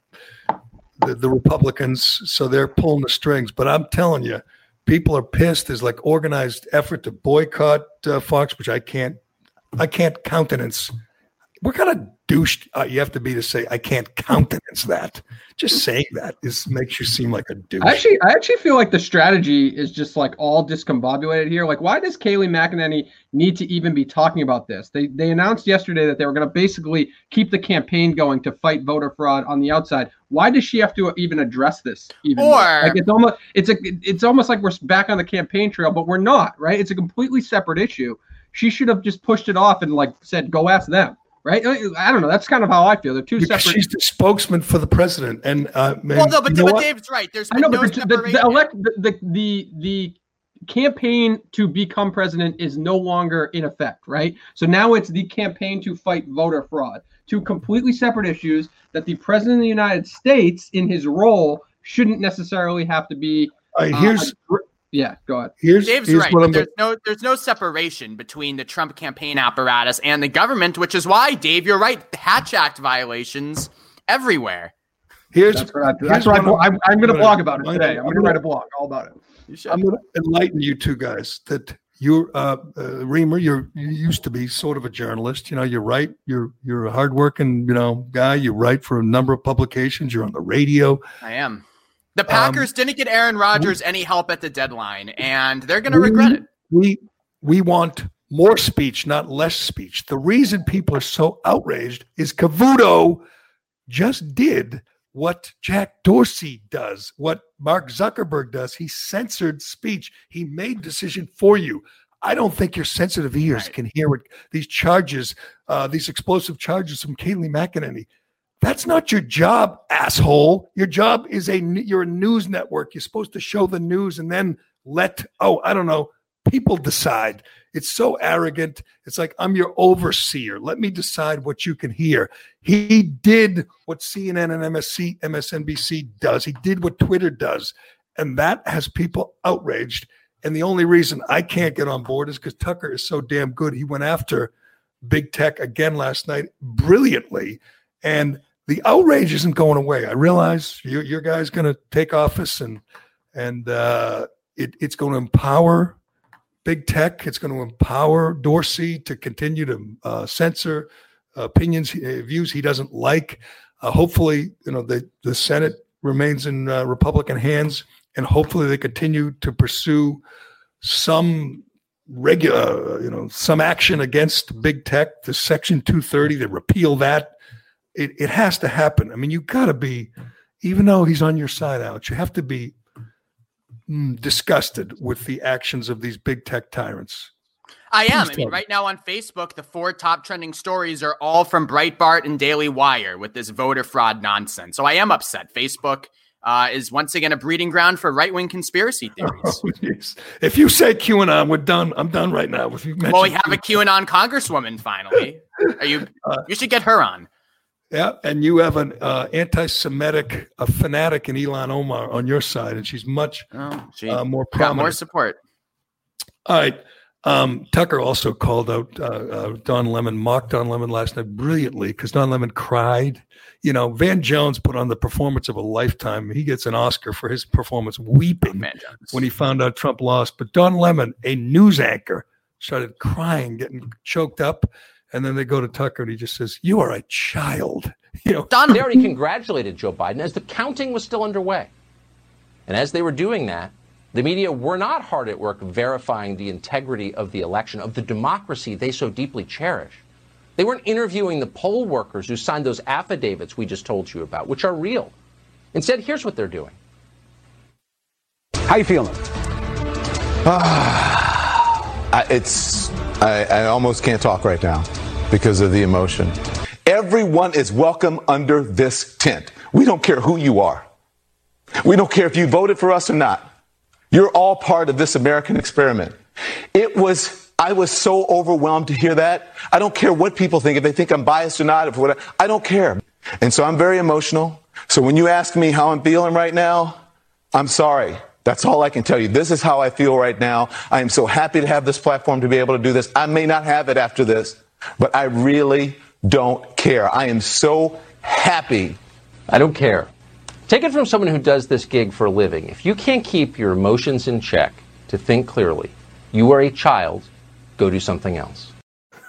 the, the Republicans. So they're pulling the strings. But I'm telling you people are pissed. There's like organized effort to boycott uh, Fox, which I can't, I can't countenance. What kind of douche uh, you have to be to say I can't countenance that? Just saying that is makes you seem like a douche. Actually, I actually feel like the strategy is just like all discombobulated here. Like, why does Kayleigh McEnany need to even be talking about this? They they announced yesterday that they were going to basically keep the campaign going to fight voter fraud on the outside. Why does she have to even address this? Even or like it's almost it's a it's almost like we're back on the campaign trail, but we're not. Right? It's a completely separate issue. She should have just pushed it off and like said, "Go ask them." Right? I don't know. That's kind of how I feel. They're two because separate. She's the spokesman for the president, and uh, well, no, but, but Dave's right. There's I know, no but the, the, the, elect, the, the the the campaign to become president is no longer in effect, right? So now it's the campaign to fight voter fraud. Two completely separate issues that the president of the United States, in his role, shouldn't necessarily have to be. Uh, here's yeah, go ahead. Here's, Dave's here's right. there's no there's no separation between the Trump campaign apparatus and the government, which is why, Dave, you're right. Hatch Act violations everywhere. Here's that's what, I, that's what I'm, I'm, I'm going to blog about it today. I'm going to write a blog all about it. I'm going to enlighten you two guys that you're uh, uh, Reimer. You're you used to be sort of a journalist. You know, you write. You're you're a hardworking you know guy. You write for a number of publications. You're on the radio. I am. The um, Packers um, didn't get Aaron Rodgers we, any help at the deadline, and they're going to regret it. We we want more speech, not less speech. The reason people are so outraged is Cavuto just did what Jack Dorsey does, what Mark Zuckerberg does. He censored speech. He made decision for you. I don't think your sensitive ears right. can hear what these charges, uh, these explosive charges from Kayleigh McEnany. That's not your job, asshole. Your job is a you're a news network. You're supposed to show the news and then let oh, I don't know, people decide. It's so arrogant. It's like I'm your overseer. Let me decide what you can hear. He did what CNN and MSNBC does. He did what Twitter does. And that has people outraged. And the only reason I can't get on board is because Tucker is so damn good. He went after big tech again last night brilliantly. And the outrage isn't going away. I realize your, your guy's going to take office and and uh, it, it's going to empower big tech. It's going to empower Dorsey to continue to uh, censor opinions, uh, views he doesn't like. Uh, hopefully, you know the the Senate remains in uh, Republican hands, and hopefully they continue to pursue some regular, you know, some action against big tech. The Section 230, they repeal that. It, it has to happen. I mean, you got to be, even though he's on your side, Alex, you have to be mm, disgusted with the actions of these big tech tyrants. I am. I mean, right now on Facebook, the four top trending stories are all from Breitbart and Daily Wire with this voter fraud nonsense. So I am upset. Facebook uh, is once again a breeding ground for right wing conspiracy theories. Oh, if you say QAnon, we're done. I'm done right now. If you well, we have a QAnon congresswoman finally. Are you? Uh, you should get her on. Yeah, and you have an uh, anti-Semitic, a fanatic in Ilhan Omar on your side, and she's much oh, she uh, more prominent. Got more support. All right. Um, Tucker also called out uh, uh, Don Lemon, mocked Don Lemon last night brilliantly because Don Lemon cried. You know, Van Jones put on the performance of a lifetime. He gets an Oscar for his performance, weeping when he found out Trump lost. But Don Lemon, a news anchor, started crying, getting choked up. And then they go to Tucker and he just says, You are a child. You know, Don Derry congratulated Joe Biden as the counting was still underway. And as they were doing that, the media were not hard at work verifying the integrity of the election, of the democracy they so deeply cherish. They weren't interviewing the poll workers who signed those affidavits we just told you about, which are real. Instead, here's what they're doing. How you feeling? Uh, it's I, I almost can't talk right now because of the emotion. Everyone is welcome under this tent. We don't care who you are. We don't care if you voted for us or not. You're all part of this American experiment. It was, I was so overwhelmed to hear that. I don't care what people think, if they think I'm biased or not, if I don't care. And so I'm very emotional. So when you ask me how I'm feeling right now, I'm sorry. That's all I can tell you. This is how I feel right now. I am so happy to have this platform to be able to do this. I may not have it after this, but I really don't care. I am so happy. I don't care. Take it from someone who does this gig for a living. If you can't keep your emotions in check to think clearly, you are a child, go do something else.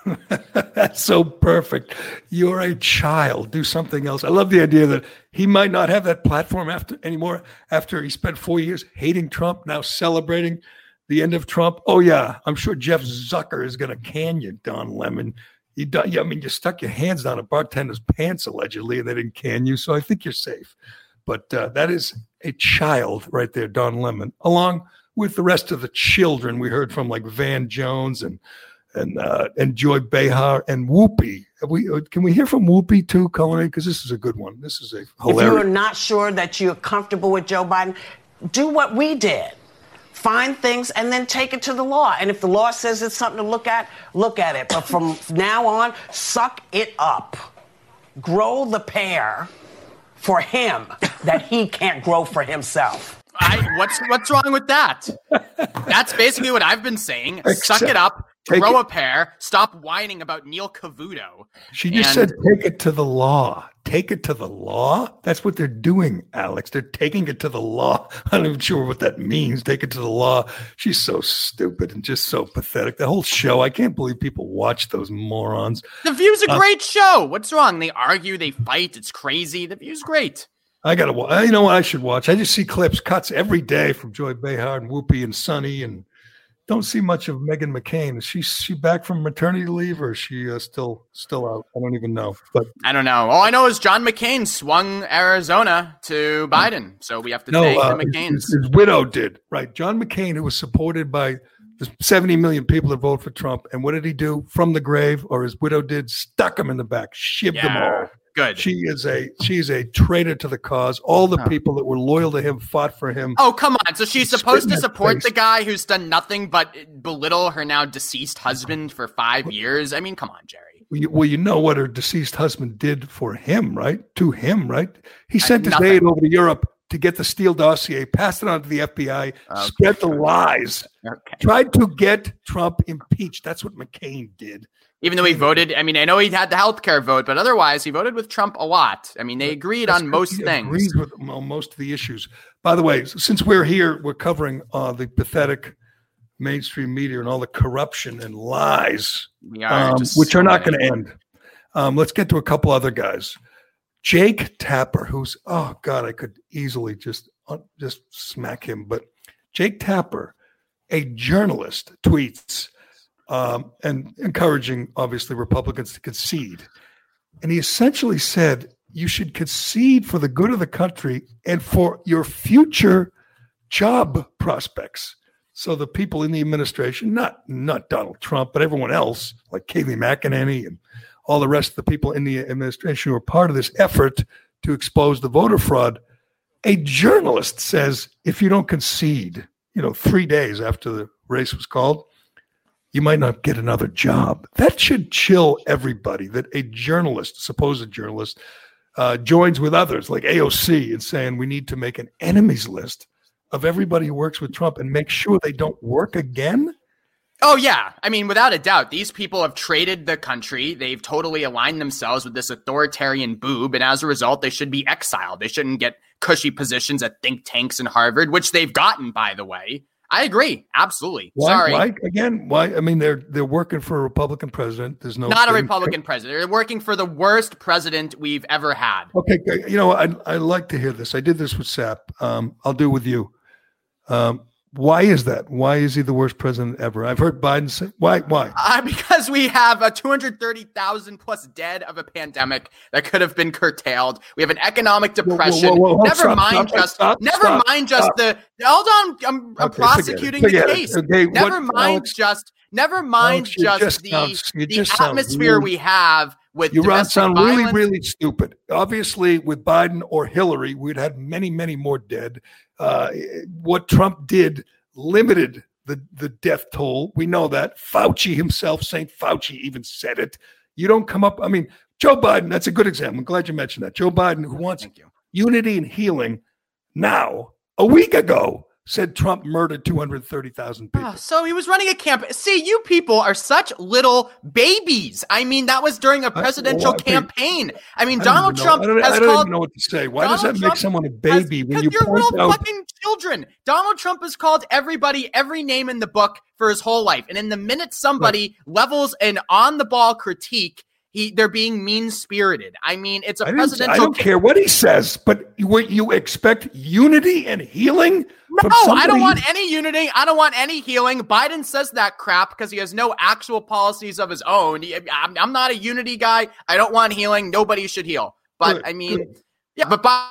That's so perfect. You're a child. Do something else. I love the idea that he might not have that platform after anymore after he spent four years hating Trump, now celebrating the end of Trump. Oh yeah, I'm sure Jeff Zucker is going to can you, Don Lemon. You done, I mean, you stuck your hands down a bartender's pants allegedly, and they didn't can you. So I think you're safe. But uh, that is a child right there, Don Lemon, along with the rest of the children we heard from, like Van Jones and and uh, and Joy Behar and Whoopi. we uh, can we hear from Whoopi too, Cullinane? Because this is a good one. This is a hilarious. If you are not sure that you're comfortable with Joe Biden, do what we did. Find things and then take it to the law. And if the law says it's something to look at, look at it. But from now on, suck it up. Grow the pair for him that he can't grow for himself. I, what's what's wrong with that? That's basically what I've been saying. Suck it up, grow it. a pair, stop whining about Neil Cavuto. She just and, said take it to the law. Take it to the law? That's what they're doing, Alex. They're taking it to the law. I'm not even sure what that means. Take it to the law. She's so stupid and just so pathetic. The whole show, I can't believe people watch those morons. The View's a uh, great show. What's wrong? They argue, they fight. It's crazy. The View's great. I gotta watch. You know what I should watch? I just see clips, cuts every day from Joy Behar and Whoopi and Sunny and don't see much of Meghan McCain. Is she she back from maternity leave or is she uh, still still out? I don't even know. But I don't know. All I know is John McCain swung Arizona to Biden, so we have to no, thank uh, the McCains. His, his, widow did right. John McCain, who was supported by the 70 million people that vote for Trump, and what did he do from the grave, or his widow did? Stuck him in the back, shivved yeah. them all. Good. She is a she's a traitor to the cause. All the people that were loyal to him fought for him. Oh come on! So she's supposed to support face. the guy who's done nothing but belittle her now deceased husband for five years. I mean, come on, Gerry. Well you, well, you know what her deceased husband did for him, right? To him, right? He uh, sent his aide over to Europe to get the Steele dossier, passed it on to the FBI, Okay. spread the lies, Okay. tried to get Trump impeached. That's what McCain did. Even though he voted, I mean, I know he had the healthcare vote, but otherwise he voted with Trump a lot. I mean, they agreed That's on most he things. Agrees with mo- most of the issues. By the way, since we're here, we're covering uh, the pathetic mainstream media and all the corruption and lies, are um, which are not going to end. Um, let's get to a couple other guys. Jake Tapper, who's oh god, I could easily just uh, just smack him, but Jake Tapper, a journalist, tweets um, and encouraging obviously Republicans to concede, and he essentially said you should concede for the good of the country and for your future job prospects. So the people in the administration, not not Donald Trump, but everyone else, like Kayleigh McEnany and all the rest of the people in the administration who are part of this effort to expose the voter fraud. A journalist says if you don't concede, you know, three days after the race was called, you might not get another job. That should chill everybody that a journalist, supposed journalist, uh, joins with others like AOC in saying we need to make an enemies list of everybody who works with Trump and make sure they don't work again. Oh yeah, I mean, without a doubt, these people have traded the country. They've totally aligned themselves with this authoritarian boob, and as a result, they should be exiled. They shouldn't get cushy positions at think tanks in Harvard, which they've gotten, by the way. I agree, absolutely. Why, Sorry, why again? Why? I mean, they're they're working for a Republican president. There's no not a Republican president. They're working for the worst president we've ever had. Okay, you know, I I like to hear this. I did this with Sap. Um, I'll do it with you. Um, why is that? Why is he the worst president ever? I've heard Biden say why. Why? Uh, because we have a 230,000 plus dead of a pandemic that could have been curtailed. We have an economic depression. whoa, whoa, whoa, never stop, mind stop, just stop, never mind just the hold on. I'm, I'm Okay, prosecuting forget the case. Okay, never what- mind Alex- just never mind just, just the, sound- you the atmosphere really- we have with You sound violence. really, really stupid. Obviously, with Biden or Hillary, we'd had many, many more dead. Uh, what Trump did limited the, the death toll. We know that. Fauci himself, St. Fauci, even said it. You don't come up. I mean, Joe Biden, that's a good example. I'm glad you mentioned that. Joe Biden, who wants unity and healing now, a week ago, said Trump murdered 230,000 people. Ah, So he was running a campaign. See, you people are such little babies. I mean, that was during a well, presidential I think- campaign. I mean, I don't Donald Trump I don't, has I don't called even know what to say. Why does that Donald make Trump someone a has- baby when 'cause you you're point out fucking children. Donald Trump has called everybody every name in the book for his whole life, and in the minute somebody levels an on the ball critique, he they're being mean spirited. I mean, it's a I, didn't- I don't care what he says, but you, what you expect unity and healing? No, I don't want any unity. I don't want any healing. Biden says that crap because he has no actual policies of his own. He- I'm, I'm not a unity guy. I don't want healing. Nobody should heal. But Good, I mean, good. yeah, but Biden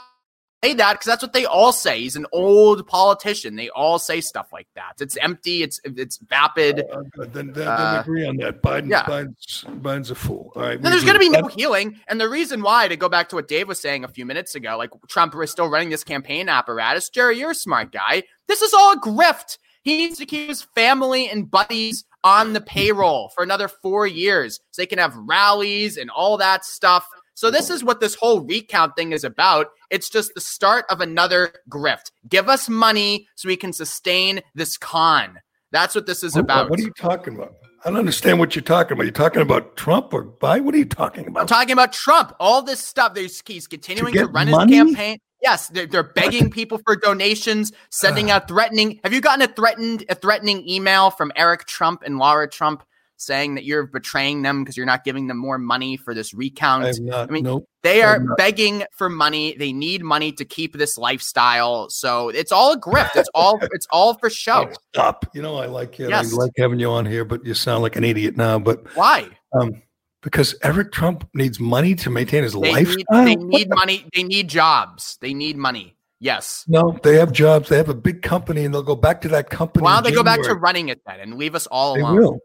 say that because that's what they all say. He's an old politician. They all say stuff like that. It's empty. It's it's vapid. Uh. Then, then, then Uh, agree on that. Biden, yeah. Biden's, Biden's a fool. All right. Then there's going to be no healing. And the reason why, to go back to what Dave was saying a few minutes ago, like Trump is still running this campaign apparatus. Gerry, you're a smart guy. This is all a grift. He needs to keep his family and buddies on the payroll for another four years so they can have rallies and all that stuff. So this is what this whole recount thing is about. It's just the start of another grift. Give us money so we can sustain this con. That's what this is about. What are you talking about? I don't understand what you're talking about. You're talking about Trump or Biden? What are you talking about? I'm talking about Trump. All this stuff. There's, he's continuing to, get run money? his campaign. Yes, they're, they're begging people for donations, sending ah. out threatening. Have you gotten a threatened a threatening email from Eric Trump and Laura Trump saying that you're betraying them because you're not giving them more money for this recount? I not. I mean, nope. They are begging for money. They need money to keep this lifestyle. So it's all a grift. It's all it's all for show. Stop. You know, I like you. Yes. I like having you on here, but you sound like an idiot now. But Why? um, because Eric Trump needs money to maintain his They need, they need money. They need jobs. They need money. Yes. No, they have jobs. They have a big company, and they'll go back to that company. Why don't they go back to running it then and leave us all They alone? will.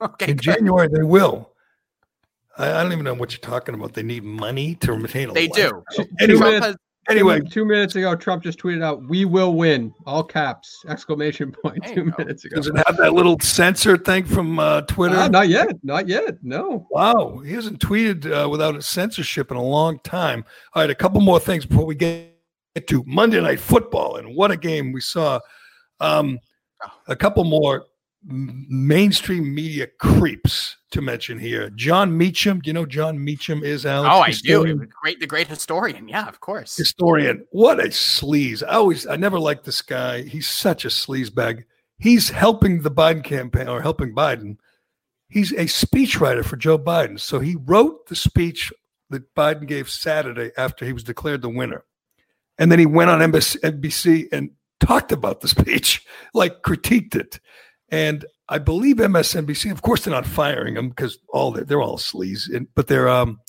Okay, in good. January, they will. I, I don't even know what you're talking about. They need money to maintain a They do. Anyway, has- anyway, two, two minutes ago, Trump just tweeted out, "We will win!" All caps! Exclamation point! Two you minutes ago. does it have that little censor thing from uh, Twitter? Ah, not yet. Not yet. No. Wow, he hasn't tweeted uh, without a censorship in a long time. All right, a couple more things before we get to Monday Night Football, and what a game we saw. Um, a couple more m- mainstream media creeps to mention here. Jon Meacham. Do you know Jon Meacham is, Alex? Oh, I do. Historian? Great, the great historian. Yeah, of course. historian. What a sleaze. I always, I never liked this guy. He's such a sleaze bag. He's helping the Biden campaign or helping Biden. He's a speechwriter for Joe Biden. So he wrote the speech that Biden gave Saturday after he was declared the winner. And then he went on NBC and talked about the speech, like critiqued it. And I believe MSNBC, of course, they're not firing him because all they're, they're all sleaze, and, but they're um,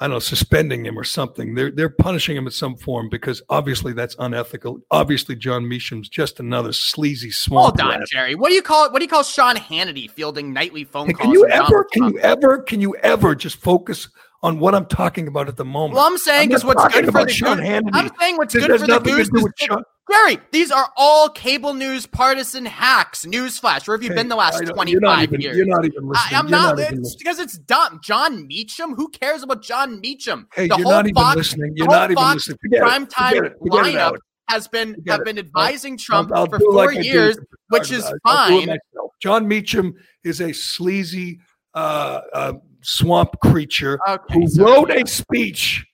I don't know, suspending him or something. They're they're punishing him in some form because obviously that's unethical. Obviously, Jon Meacham's just another sleazy swamp Hold on, rat. Gerry. What do you call it? What do you call Sean Hannity fielding nightly phone Hey, calls? can you ever, can you ever, can you ever just focus on what I'm talking about at the moment? Well, I'm saying not because what's good for the Sean. Hannity. I'm saying what's This good for the goose is Sean- Gerry. These are all cable news partisan hacks. Newsflash. Where have you Hey, been the last I 25 you're not even- years? you're not even listening. I, am not. not it's because it's dumb. Jon Meacham. Who cares about Jon Meacham? Hey, the you're whole not even Fox, listening. You're not even Fox listening. Forget primetime Forget it. Forget lineup has been Forget have it. been I'll- advising Trump I'll- I'll for four like years, which is I'll- I'll do it fine. Jon Meacham is a sleazy uh, uh, swamp creature Okay, who sorry. wrote a speech.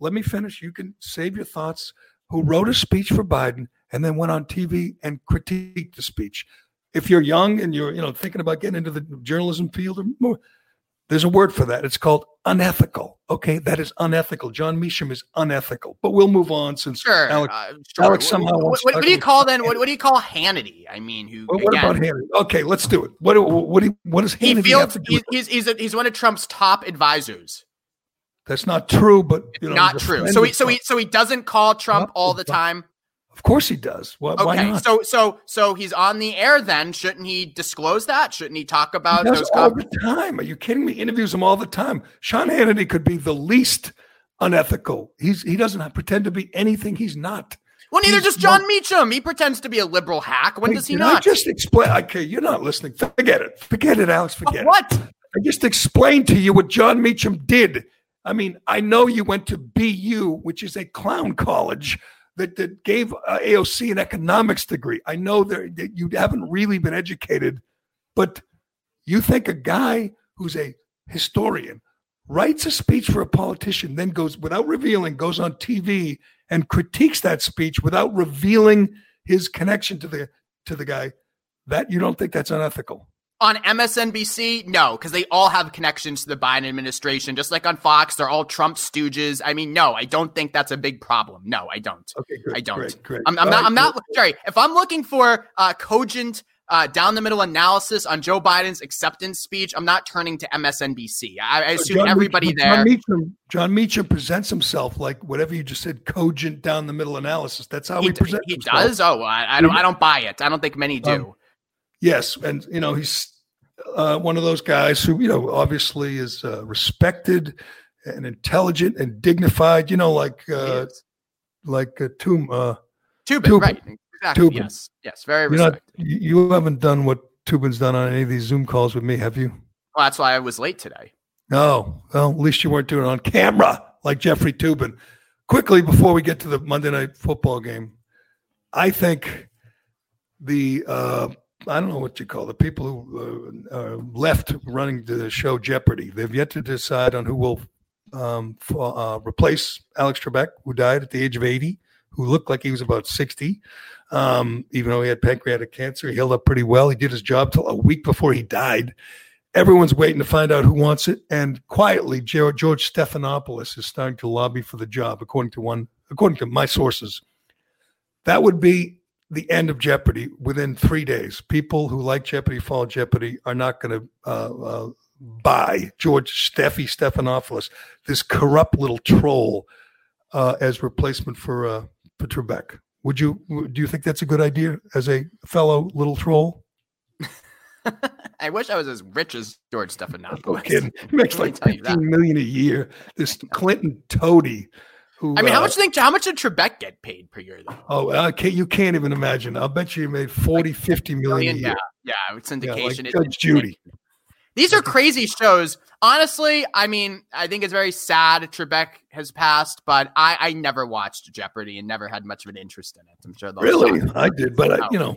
Let me finish. You can save your thoughts. Who wrote a speech for Biden and then went on TV and critiqued the speech. If you're young and you're you know thinking about getting into the journalism field or more, there's a word for that. It's called unethical. Okay, that is unethical. Jon Meacham is unethical. But we'll move on since Sure. Alex, uh, sure. Alex What- somehow what, wants what, what do you call then? What, what do you call Hannity? I mean, who? Well, what again, about Hannity? Okay, let's do it. What what what, do you, what does He Hannity have fields. to do? He's he's he's, a, he's one of Trump's top advisors. That's not true, but you know, Not true. So he so he so he doesn't call Trump No, all the time. Of course he does. Why, why Okay, not? so so so he's on the air. Then shouldn't he disclose that? Shouldn't he talk he about does those? all the time. Are you kidding me? Interviews him all the time. Sean Hannity could be the least unethical. He's he doesn't pretend to be anything he's not. well, neither he's does John not- Meacham. He pretends to be a liberal hack. When Wait, does he not? I just explain? Okay, you're not listening. Forget it. Forget it, Alex. Forget it. what? I just explained to you what Jon Meacham did. I mean, I know you went to BU, which is a clown college that, that gave uh, AOC an economics degree. I know that that you haven't really been educated, but you think a guy who's a historian writes a speech for a politician, then goes without revealing, goes on TV and critiques that speech without revealing his connection to the to the guy. That you don't think that's unethical? On MSNBC, no, because they all have connections to the Biden administration. Just like on Fox, they're all Trump stooges. I mean, no, I don't think that's a big problem. No, I don't. Okay, great. I don't. Great, great. I'm, I'm not. right, I'm not. Sorry. If I'm looking for uh, cogent, uh, down the middle analysis on Joe Biden's acceptance speech, I'm not turning to MSNBC. I, I assume John everybody Meacham, there. Jon Meacham, Jon Meacham presents himself like whatever you just said, cogent down the middle analysis. That's how he, he, presents he himself. does. Oh, I, I don't. I don't buy it. I don't think many do. Um, Yes, and you know he's uh, one of those guys who you know obviously is uh, respected and intelligent and dignified. You know, like uh, like uh, Toom. Uh, Toobin, Toobin. right? Exactly. Toobin. Yes. Yes. Very not, you you haven't done what Toobin's done on any of these Zoom calls with me, have you? Well, that's why I was late today. No. Well, at least you weren't doing it on camera like Jeffrey Toobin. Quickly, before we get to the Monday night football game, I think the uh, I don't know what you call the people who uh, are left running the show Jeopardy. They've yet to decide on who will um, f- uh, replace Alex Trebek, who died at the age of 80, who looked like he was about 60. Um, even though he had pancreatic cancer, he held up pretty well. He did his job till a week before he died. Everyone's waiting to find out who wants it, and quietly, George, George Stephanopoulos is starting to lobby for the job, according to one, according to my sources. That would be the end of Jeopardy within three days. People who like Jeopardy, follow Jeopardy, are not going to uh, uh, buy George Steffi Stephanopoulos, this corrupt little troll, uh, as replacement for uh, for Trebek. Would you do you think that's a good idea as a fellow little troll? I wish I was as rich as George Stephanopoulos. No kidding. He makes like fifteen million a year. This Clinton toady. Who, I mean, how uh, much think? How much did Trebek get paid per year? Though? Oh, can't, you can't even imagine. I'll bet you he made 40, 50 million a year. yeah, yeah, Yeah, syndication. like it- Judy. These are crazy shows. Honestly, I mean, I think it's very sad Trebek has passed, but I, I never watched Jeopardy and never had much of an interest in it. I'm sure Really. I did, but I, Oh. you know,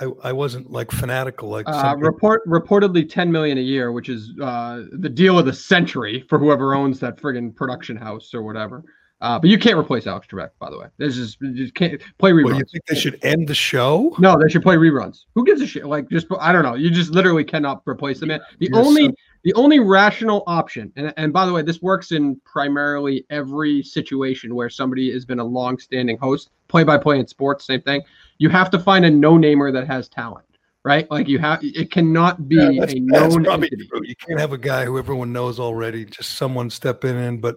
I, I wasn't like fanatical like Uh, report reportedly 10 million a year, which is uh, the deal of the century for whoever owns that friggin' production house or whatever. Uh, but you can't replace Alex Trebek, by the way. This is you just can't play reruns. Well, you think they should end the show? No, they should play reruns. Who gives a shit? Like, just I don't know. You just literally cannot replace them. Man. The You're only so- the only rational option, and and by the way, this works in primarily every situation where somebody has been a long-standing host, play-by-play in sports, same thing. You have to find a no-namer that has talent, right? Like you have, it cannot be Yeah, that's, a that's known probably entity. true. You can't have a guy who everyone knows already, just someone stepping in. But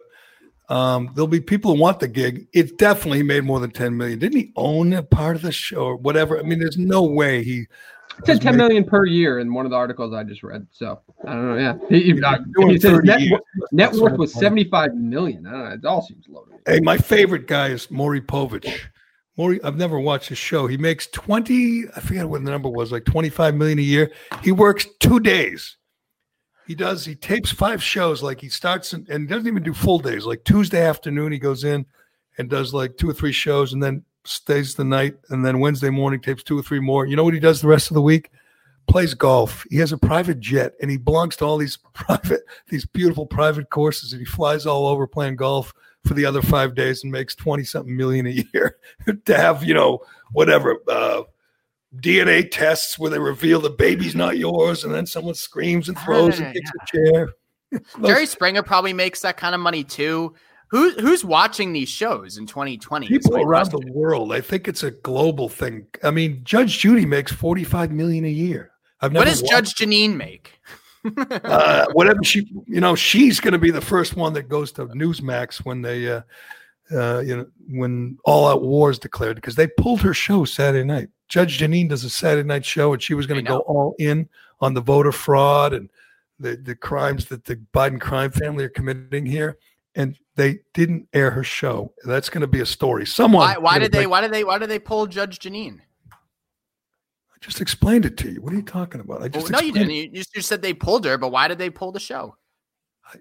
um, there'll be people who want the gig. It definitely made more than ten million. Didn't he own a part of the show or whatever? I mean, there's no way he. It said 10 million per year in one of the articles I just read. So I don't know. Yeah, he, he, he says net, net worth was 75 million. I don't know. It all seems loaded. Hey, my favorite guy is Maury Povich. Maury, I've never watched his show. He makes twenty. I forget what the number was, like twenty-five million a year. He works two days. He does. He tapes five shows. Like he starts and, and doesn't even do full days. Like Tuesday afternoon, he goes in and does like two or three shows, and then stays the night. And then Wednesday morning tapes two or three more. You know what he does the rest of the week? Plays golf. He has a private jet, and he belongs to all these private, these beautiful private courses, and he flies all over playing golf for the other five days and makes 20 something million a year to have, you know, whatever, uh, DNA tests where they reveal the baby's not yours and then someone screams and throws and kicks a chair. Jerry Springer probably makes that kind of money too. Who's who's watching these shows in 2020? is People around the world, I think it's a global thing. I mean, Judge Judy makes 45 million a year. I've never What does Judge Jeanine make? uh, whatever she, you know, she's going to be the first one that goes to Newsmax when they, uh, uh, you know, when All Out War is declared because they pulled her show Saturday night. Judge Jeanine does a Saturday night show, and she was going to go all in on the voter fraud and the the crimes that the Biden crime family are committing here, and they didn't air her show. That's going to be a story. Someone. Why, why did they? Why did they? Why did they pull Judge Jeanine? I just explained it to you. What are you talking about? I Well, just no, you didn't. You, you just said they pulled her, but why did they pull the show?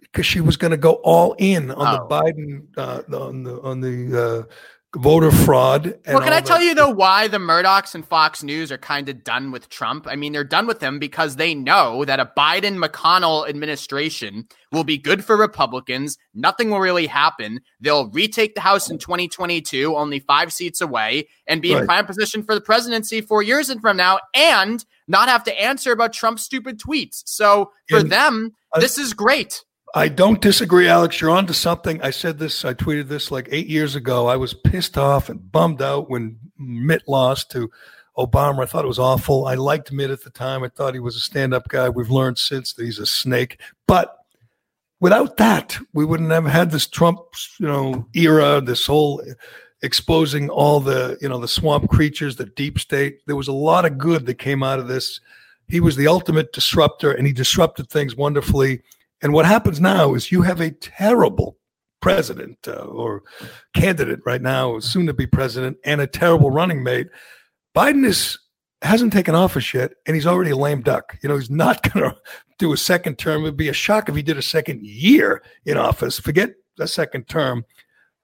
because she was going to go all in on Oh. the Biden uh, on the on the uh, voter fraud. And well, can I tell that. you though why the Murdochs and Fox News are kind of done with Trump? I mean, they're done with him because they know that a Biden McConnell administration will be good for Republicans. Nothing will really happen. They'll retake the House in 2022, only five seats away, and be in prime position for the presidency four years in from now, and not have to answer about Trump's stupid tweets. So for And them, I- this is great. I don't disagree, Alex. You're on to something. I said this. I tweeted this like eight years ago. I was pissed off and bummed out when Mitt lost to Obama. I thought it was awful. I liked Mitt at the time. I thought he was a stand-up guy. We've learned since that he's a snake. But without that, we wouldn't have had this Trump, you know, era. This whole exposing all the, you know, the swamp creatures, the deep state. There was a lot of good that came out of this. He was the ultimate disruptor, and he disrupted things wonderfully. And what happens now is you have a terrible president uh, or candidate right now, soon to be president, and a terrible running mate. Biden is hasn't taken office yet, and he's already a lame duck. You know, he's not going to do a second term. It'd be a shock if he did a second year in office. Forget a second term.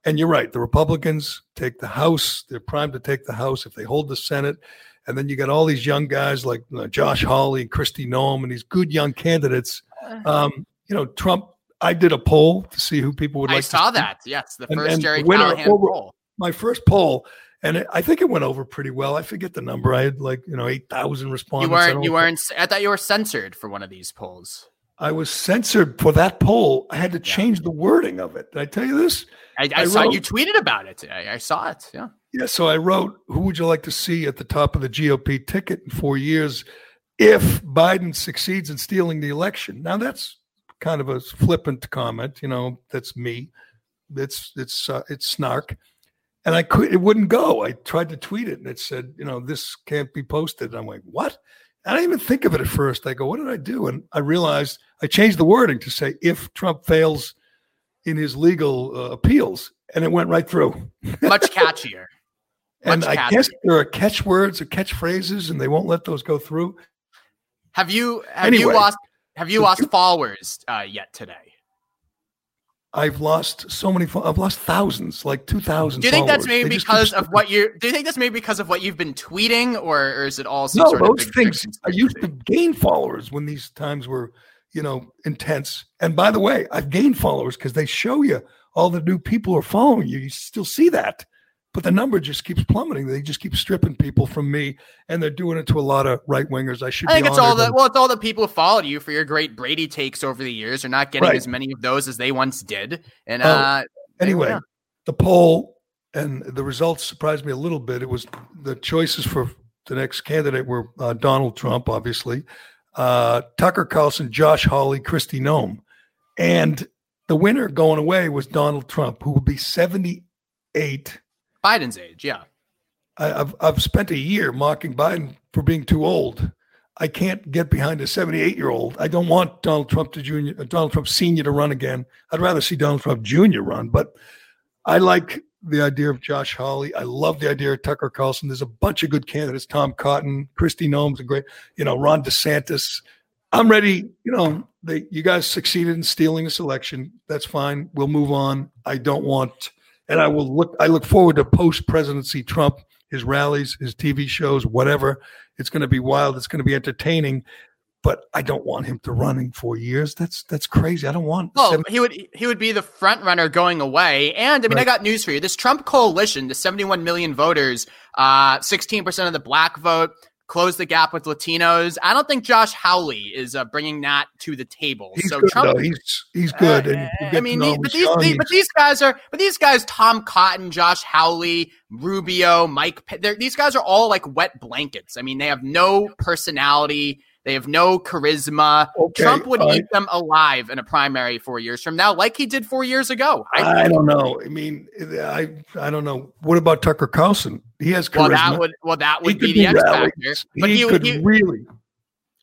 And you're right. The Republicans take the House. They're primed to take the House if they hold the Senate. And then you got all these young guys like uh, Josh Hawley and Kristi Noem and these good young candidates. Um, you know, Trump. I did a poll to see who people would like. to saw that. Yes, the And- first and Gerry winner Callahan over- poll. My first poll, and it, I think it went over pretty well. I forget the number. I had like you know eight thousand respondents. You weren't. You weren't. I thought you were censored for one of these polls. I was censored for that poll. I had to change the wording of it. Did I tell you this? I, I, I saw wrote- you tweeted about it. I, I saw it. Yeah. Yeah, so I wrote, "Who would you like to see at the top of the GOP ticket in four years if Biden succeeds in stealing the election?" Now that's kind of a flippant comment, you know. That's me. It's it's uh, it's snark, and I could it wouldn't go. I tried to tweet it, and it said, you know, this can't be posted. I'm like, what? I didn't even think of it at first. I go, what did I do? And I realized I changed the wording to say, if Trump fails in his legal uh, appeals, and it went right through. Much catchier. And Much I catchier. guess there are catchwords or catchphrases, and they won't let those go through. Have you have Anyway. you lost Have you lost followers uh, yet today? I've lost so many. fo- I've lost thousands, like two thousand. Do you think that's maybe because of what you? Do you think that's maybe because of what you've been tweeting, or, or is it also No, sort those things. I used to gain followers when these times were, you know, intense. And by the way, I've gained followers because they show you all the new people are following you. You still see that, but the number just keeps plummeting. They just keep stripping people from me, and they're doing it to a lot of right wingers. I should. I think be it's all the well, it's all the people who followed you for your great Brady takes over the years. You're not getting Right. as many of those as they once did. And Oh, uh, anyway, yeah. the poll and the results surprised me a little bit. It was the choices for the next candidate were uh, Donald Trump, obviously, uh, Tucker Carlson, Josh Hawley, Kristi Noem, and the winner going away was Donald Trump, who will be seventy-eight. Biden's age, yeah. I, I've I've spent a year mocking Biden for being too old. I can't get behind a 78 year old. I don't want Donald Trump to junior, Donald Trump senior to run again. I'd rather see Donald Trump junior run. But I like the idea of Josh Hawley. I love the idea of Tucker Carlson. There's a bunch of good candidates. Tom Cotton, Kristi Noem's a great. You know, Ron DeSantis. I'm ready. You know, they you guys succeeded in stealing this election. That's fine. We'll move on. I don't want, and I will look. I look forward to post presidency Trump, his rallies, his TV shows, whatever. It's going to be wild. It's going to be entertaining. But I don't want him to run in four years. That's that's crazy. I don't want. Well, seven- he would he would be the front runner going away. And I mean, I got news for you. This Trump coalition, the 71 million voters, uh, 16% of the black vote, close the gap with Latinos. I don't think Josh Hawley is uh, bringing that to the table. he's so good Trump, though. He's he's good. and I mean, to the- but as these, the- but these guys are, but these guys, Tom Cotton, Josh Hawley, Rubio, Mike, these guys are all like wet blankets. I mean, they have no personality. They have no charisma. Okay, Trump would all eat them alive in a primary four years from now, like he did four years ago. I don't know. I mean, I I don't know. What about Tucker Carlson? He has charisma. well, that would well that He would be the X factor. But he, he, could he, really.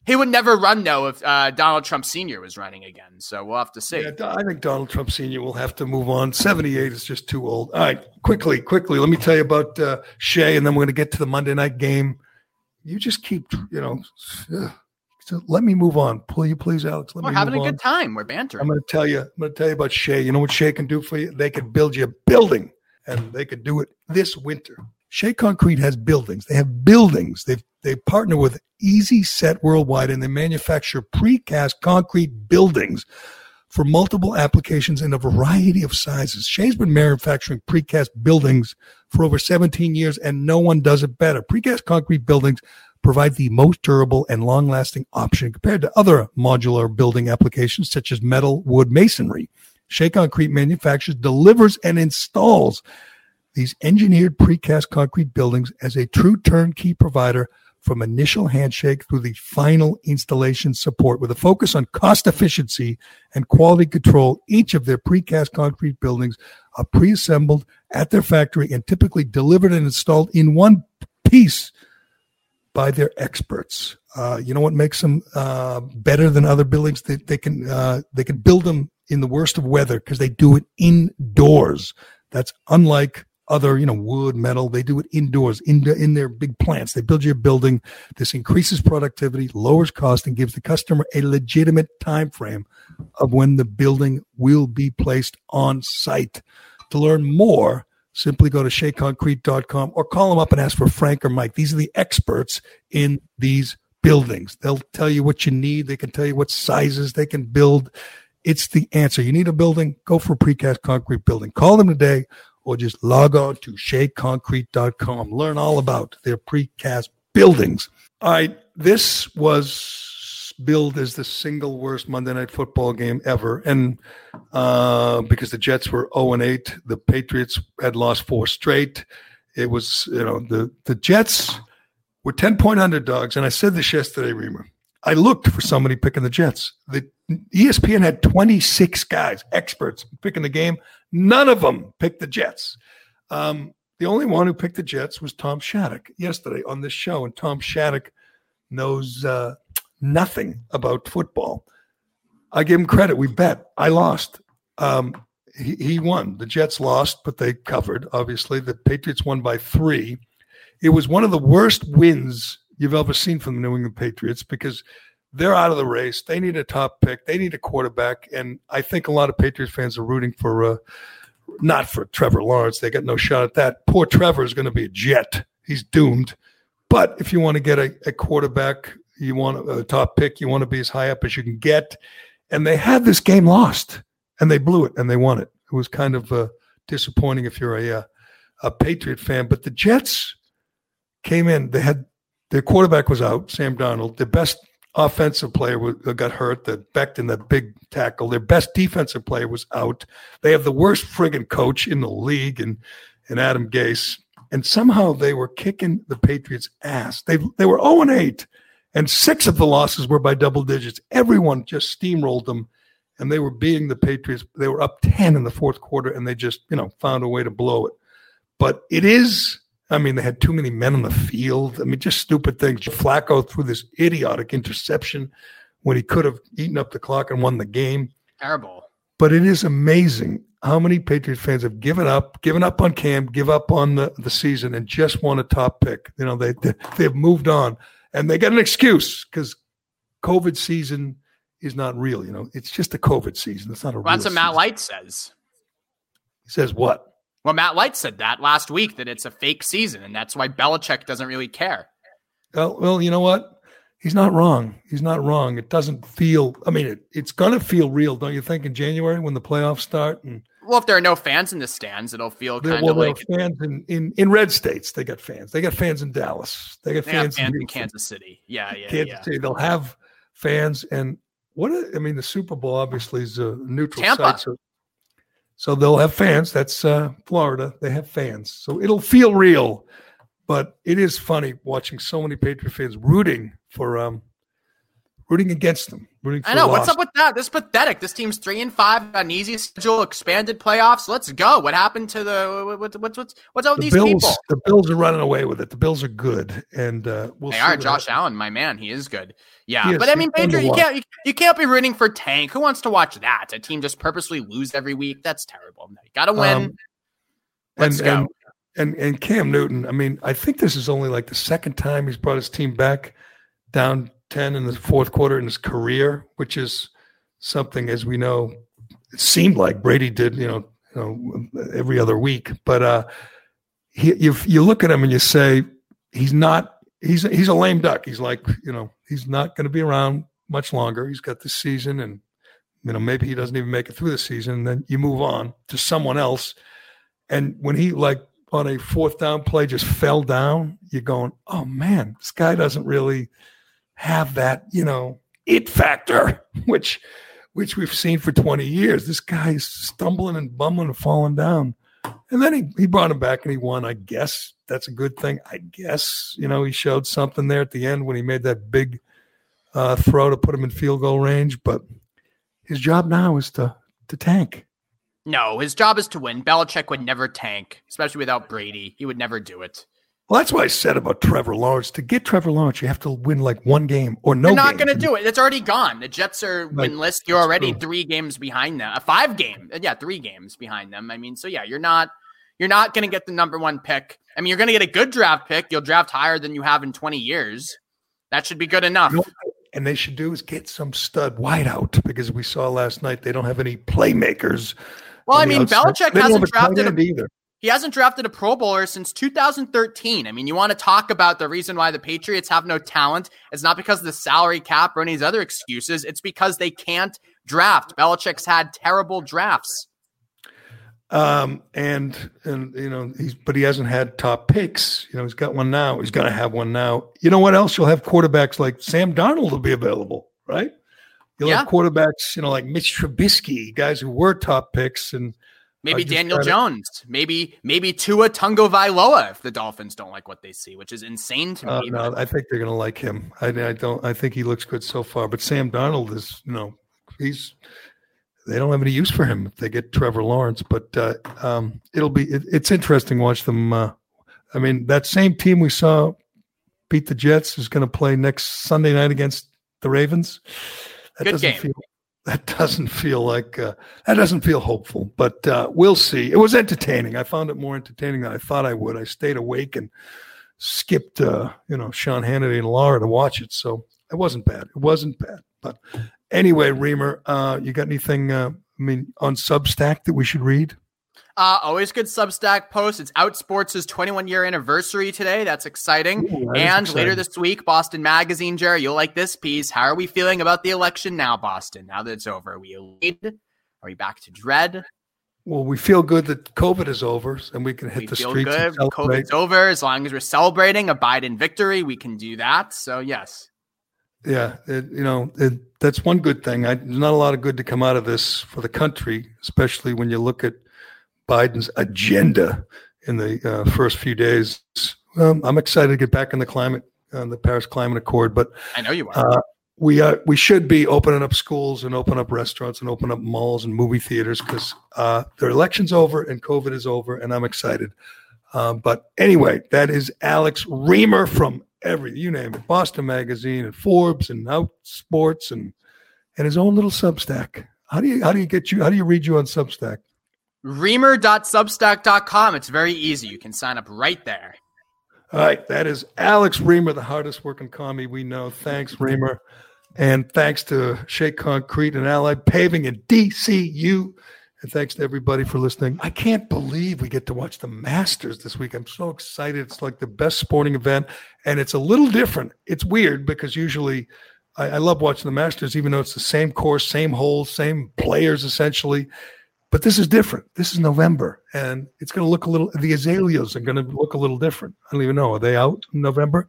he would never run though if uh, Donald Trump Senior was running again. So we'll have to see. Yeah, I think Donald Trump Senior will have to move on. Seventy-eight is just too old. All right, quickly, quickly. Let me tell you about uh, Shea, and then we're going to get to the Monday night game. You just keep, you know. ugh. So let me move on. Will you please, Alex? Let We're me having a move good time. We're bantering. I'm going to tell you. I'm going to tell you about Shea. You know what Shea can do for you? They can build you a building, and they could do it this winter. Shea Concrete has buildings. They have buildings. They they partner with Easi-Set Worldwide, and they manufacture precast concrete buildings for multiple applications in a variety of sizes. Shea's been manufacturing precast buildings for over 17 years, and no one does it better. Precast concrete buildings provide the most durable and long lasting option compared to other modular building applications such as metal, wood, masonry. Shea Concrete manufactures, delivers, and installs these engineered precast concrete buildings as a true turnkey provider from initial handshake through the final installation support with a focus on cost efficiency and quality control. Each of their precast concrete buildings are pre-assembled at their factory and typically delivered and installed in one piece by their experts. Uh, you know what makes them uh, better than other buildings? They, they can uh, they can build them in the worst of weather because they do it indoors. That's unlike other, you know, wood, metal. They do it indoors, in in their big plants. They build you a building. This increases productivity, lowers cost, and gives the customer a legitimate time frame of when the building will be placed on site. To learn more, simply go to sheaconcrete.com or call them up and ask for Frank or Mike. These are the experts in these buildings. They'll tell you what you need. They can tell you what sizes they can build. It's the answer. You need a building, go for a precast concrete building. Call them today or just log on to sheaconcrete.com. Learn all about their precast buildings. All right. This was billed as the single worst Monday night football game ever. And uh, because the Jets were 0 and 8, the Patriots had lost four straight. It was, you know, the, the Jets were 10 point underdogs. And I said this yesterday, Reimer. I looked for somebody picking the Jets. The ESPN had 26 guys, experts picking the game. None of them picked the Jets. Um, the only one who picked the Jets was Tom Shattuck yesterday on this show. And Tom Shattuck knows uh, nothing about football. I give him credit. We bet. I lost. Um, he, he won. The Jets lost, but they covered, obviously. The Patriots won by three. It was one of the worst wins you've ever seen from the New England Patriots because they're out of the race. They need a top pick. They need a quarterback, and I think a lot of Patriots fans are rooting for uh, not for Trevor Lawrence. They got no shot at that. Poor Trevor is going to be a jet. He's doomed. But if you want to get a, a quarterback, you want a top pick, you want to be as high up as you can get. And they had this game lost, and they blew it, and they won it. It was kind of uh, disappointing if you're a uh, a Patriot fan. But the Jets came in. They had their quarterback was out, Sam Darnold. The best offensive player got hurt, the Becton, that big tackle. Their best defensive player was out. They have the worst friggin' coach in the league, and and Adam Gase. And somehow they were kicking the Patriots' ass. They they were 0 and 8, and six of the losses were by double digits. Everyone just steamrolled them, and they were beating the Patriots. They were up 10 in the fourth quarter, and they just you know found a way to blow it. But it is I mean, they had too many men on the field. I mean, just stupid things. Flacco threw this idiotic interception when he could have eaten up the clock and won the game. Terrible. But it is amazing how many Patriots fans have given up, given up on Cam, give up on the, the season, and just want a top pick. You know, they, they they've moved on, and they got an excuse because COVID season is not real. You know, it's just a COVID season. It's not a. Well, that's what Matt Light says. He says what? Well, Matt Light said that last week that it's a fake season, and that's why Belichick doesn't really care. Well, well, you know what? He's not wrong. He's not wrong. It doesn't feel. I mean, it, it's going to feel real, don't you think? In January when the playoffs start, and well, if there are no fans in the stands, it'll feel kind well, of like fans in, in in red states. They got fans. They got fans in Dallas. They got they fans, fans in, in Kansas City. Yeah, yeah, Kansas yeah. City. They'll have fans, and what? I mean, the Super Bowl obviously is a neutral Tampa. site, so so they'll have fans. That's uh, Florida. They have fans. So it'll feel real. But it is funny watching so many Patriot fans rooting for um rooting against them. Rooting for I know. What's up with that? This is pathetic. This team's three and five, got an easy schedule, expanded playoffs. Let's go. What happened to the what's what's what's what's up with the these Bills, people? The Bills are running away with it. The Bills are good, and uh, we'll. They are Josh happens. Allen, my man. He is good. Yeah, is. but I mean, Patriot, you can't you, you can't be rooting for Tank. Who wants to watch that? A team just purposely lose every week. That's terrible. You got to win. Um, Let's and, go. And, and and Cam Newton. I mean, I think this is only like the second time he's brought his team back down ten in the fourth quarter in his career, which is something, as we know, it seemed like Brady did. You know, you know, every other week. But uh, he, you you look at him and you say he's not. He's he's a lame duck. He's like you know he's not going to be around much longer. He's got this season, and you know maybe he doesn't even make it through the season. And then you move on to someone else. And when he like on a fourth down play just fell down, you're going, oh man, this guy doesn't really have that, you know, it factor, which which we've seen for 20 years. This guy's stumbling and bumbling and falling down. And then he, he brought him back and he won. I guess that's a good thing. I guess, you know, he showed something there at the end when he made that big uh, throw to put him in field goal range. But his job now is to to tank. No, his job is to win. Belichick would never tank, especially without Brady. He would never do it. Well, that's what I said about Trevor Lawrence. To get Trevor Lawrence, you have to win like one game or no. You're not going to do it. It's already gone. The Jets are Right. winless. You're already true. three games behind them. A five game. uh, Yeah, three games behind them. I mean, so yeah, you're not you're not going to get the number one pick. I mean, you're going to get a good draft pick. You'll draft higher than you have in 20 years. That should be good enough. You know and they should do is get some stud wideout because we saw last night they don't have any playmakers. Well, I mean, outside. Belichick hasn't have a tight drafted a- either. He hasn't drafted a Pro Bowler since 2013. I mean, you want to talk about the reason why the Patriots have no talent? It's not because of the salary cap or any of these other excuses. It's because they can't draft. Belichick's had terrible drafts. Um, and and you know he's but he hasn't had top picks. You know he's got one now. He's going to have one now. You know what else? You'll have quarterbacks like Sam Darnold will be available, right? You'll have quarterbacks, you know, like Mitch Trubisky, guys who were top picks, and Maybe Daniel Jones. Maybe maybe Tua Tagovailoa if the Dolphins don't like what they see, which is insane to Uh, me. no, I think they're going to like him. I, I don't. I think he looks good so far. But Sam Darnold is, you know, he's. They don't have any use for him if they get Trevor Lawrence. But uh, um, it'll be. It, it's interesting to watch them. Uh, I mean, that same team we saw beat the Jets is going to play next Sunday night against the Ravens. That Good doesn't game. feel. That doesn't feel like. Uh, that doesn't feel hopeful. But uh, we'll see. It was entertaining. I found it more entertaining than I thought I would. I stayed awake and skipped, uh, you know, Sean Hannity and Laura to watch it. So It wasn't bad. It wasn't bad. But anyway, Reimer, uh, you got anything? Uh, I mean, on Substack that we should read? Uh, always good Substack post. It's Outsports' 21 year anniversary today. That's exciting. Ooh, that and exciting. later this week, Boston Magazine, Gerry, you'll like this piece. How are we feeling about the election now, Boston? Now that it's over, are we elite? Are we back to dread? Well, we feel good that COVID is over, and we can hit We the feel streets. good. COVID's over. As long as we're celebrating a Biden victory, we can do that. So, yes. Yeah, it, you know it, that's one good thing. I, there's not a lot of good to come out of this for the country, especially when you look at Biden's agenda in the uh, first few days. Um, I'm excited to get back in the climate, uh, the Paris Climate Accord, but I know you are. uh, we are we should be opening up schools and open up restaurants and open up malls and movie theaters because uh, the election's over and COVID is over, and I'm excited. Um, but anyway, that is Alex Reimer from every you name it, Boston Magazine and Forbes and Out Sports and and his own little Substack. How do you how do you get you how do you read you on Substack? Reimer.substack.com. It's very easy. You can sign up right there. All right, that is Alex Reimer, the hardest working commie we know. Thanks, Reimer. And thanks to Shea Concrete and Allied Paving and DCU. And thanks to everybody for listening. I can't believe we get to watch the Masters this week. I'm so excited. It's like the best sporting event. And it's a little different. It's weird because usually I, I love watching the Masters, even though it's the same course, same holes, same players essentially. But this is different. This is November, and it's going to look a little. The azaleas are going to look a little different. I don't even know. Are they out in November?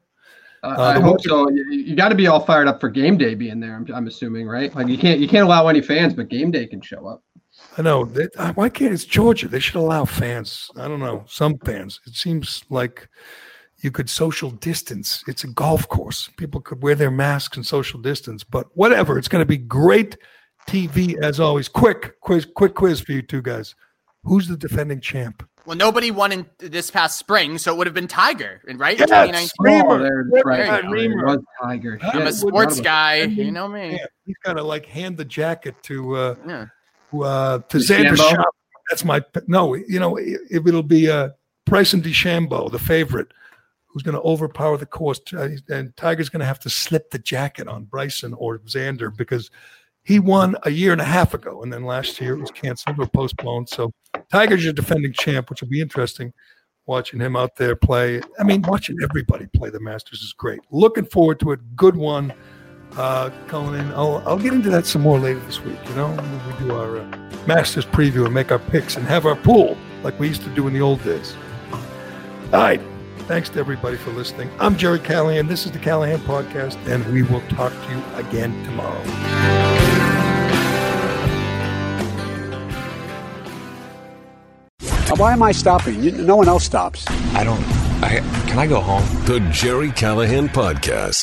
Uh, Uh, I hope so. You, you got to be all fired up for game day being there. I'm, I'm assuming, right? Like you can't you can't allow any fans, but game day can show up. I know. They, uh, why can't it's Georgia? They should allow fans. I don't know. Some fans. It seems like you could social distance. It's a golf course. People could wear their masks and social distance. But whatever. It's going to be great TV as always. Quick quiz. Quick quiz for you two guys. Who's the defending champ? Well, nobody won in this past spring, so it would have been Tiger, right? Yes, 2019. Oh, there, What right. about Reimer? was Tiger. I'm I'm a sports guy. You know me. Yeah, he's got to like hand the jacket to uh, Yeah. uh, to Xander DeChambeau? That's my no. You know, if it'll be uh, Bryson DeChambeau, the favorite, who's going to overpower the course, uh, and Tiger's going to have to slip the jacket on Bryson or Xander because he won a year and a half ago, and then last year it was canceled or postponed. So Tiger's your defending champ, which will be interesting. Watching him out there play, I mean, watching everybody play the Masters is great. Looking forward to it. Good one uh. I'll, I'll get into that some more later this week. You know, when we do our uh, Masters preview and make our picks and have our pool like we used to do in the old days. All right. Thanks to everybody for listening. I'm Gerry Callahan. This is the Callahan Podcast, and we will talk to you again tomorrow. Why am I stopping? You, no one else stops. I don't. I can I go home? The Gerry Callahan Podcast.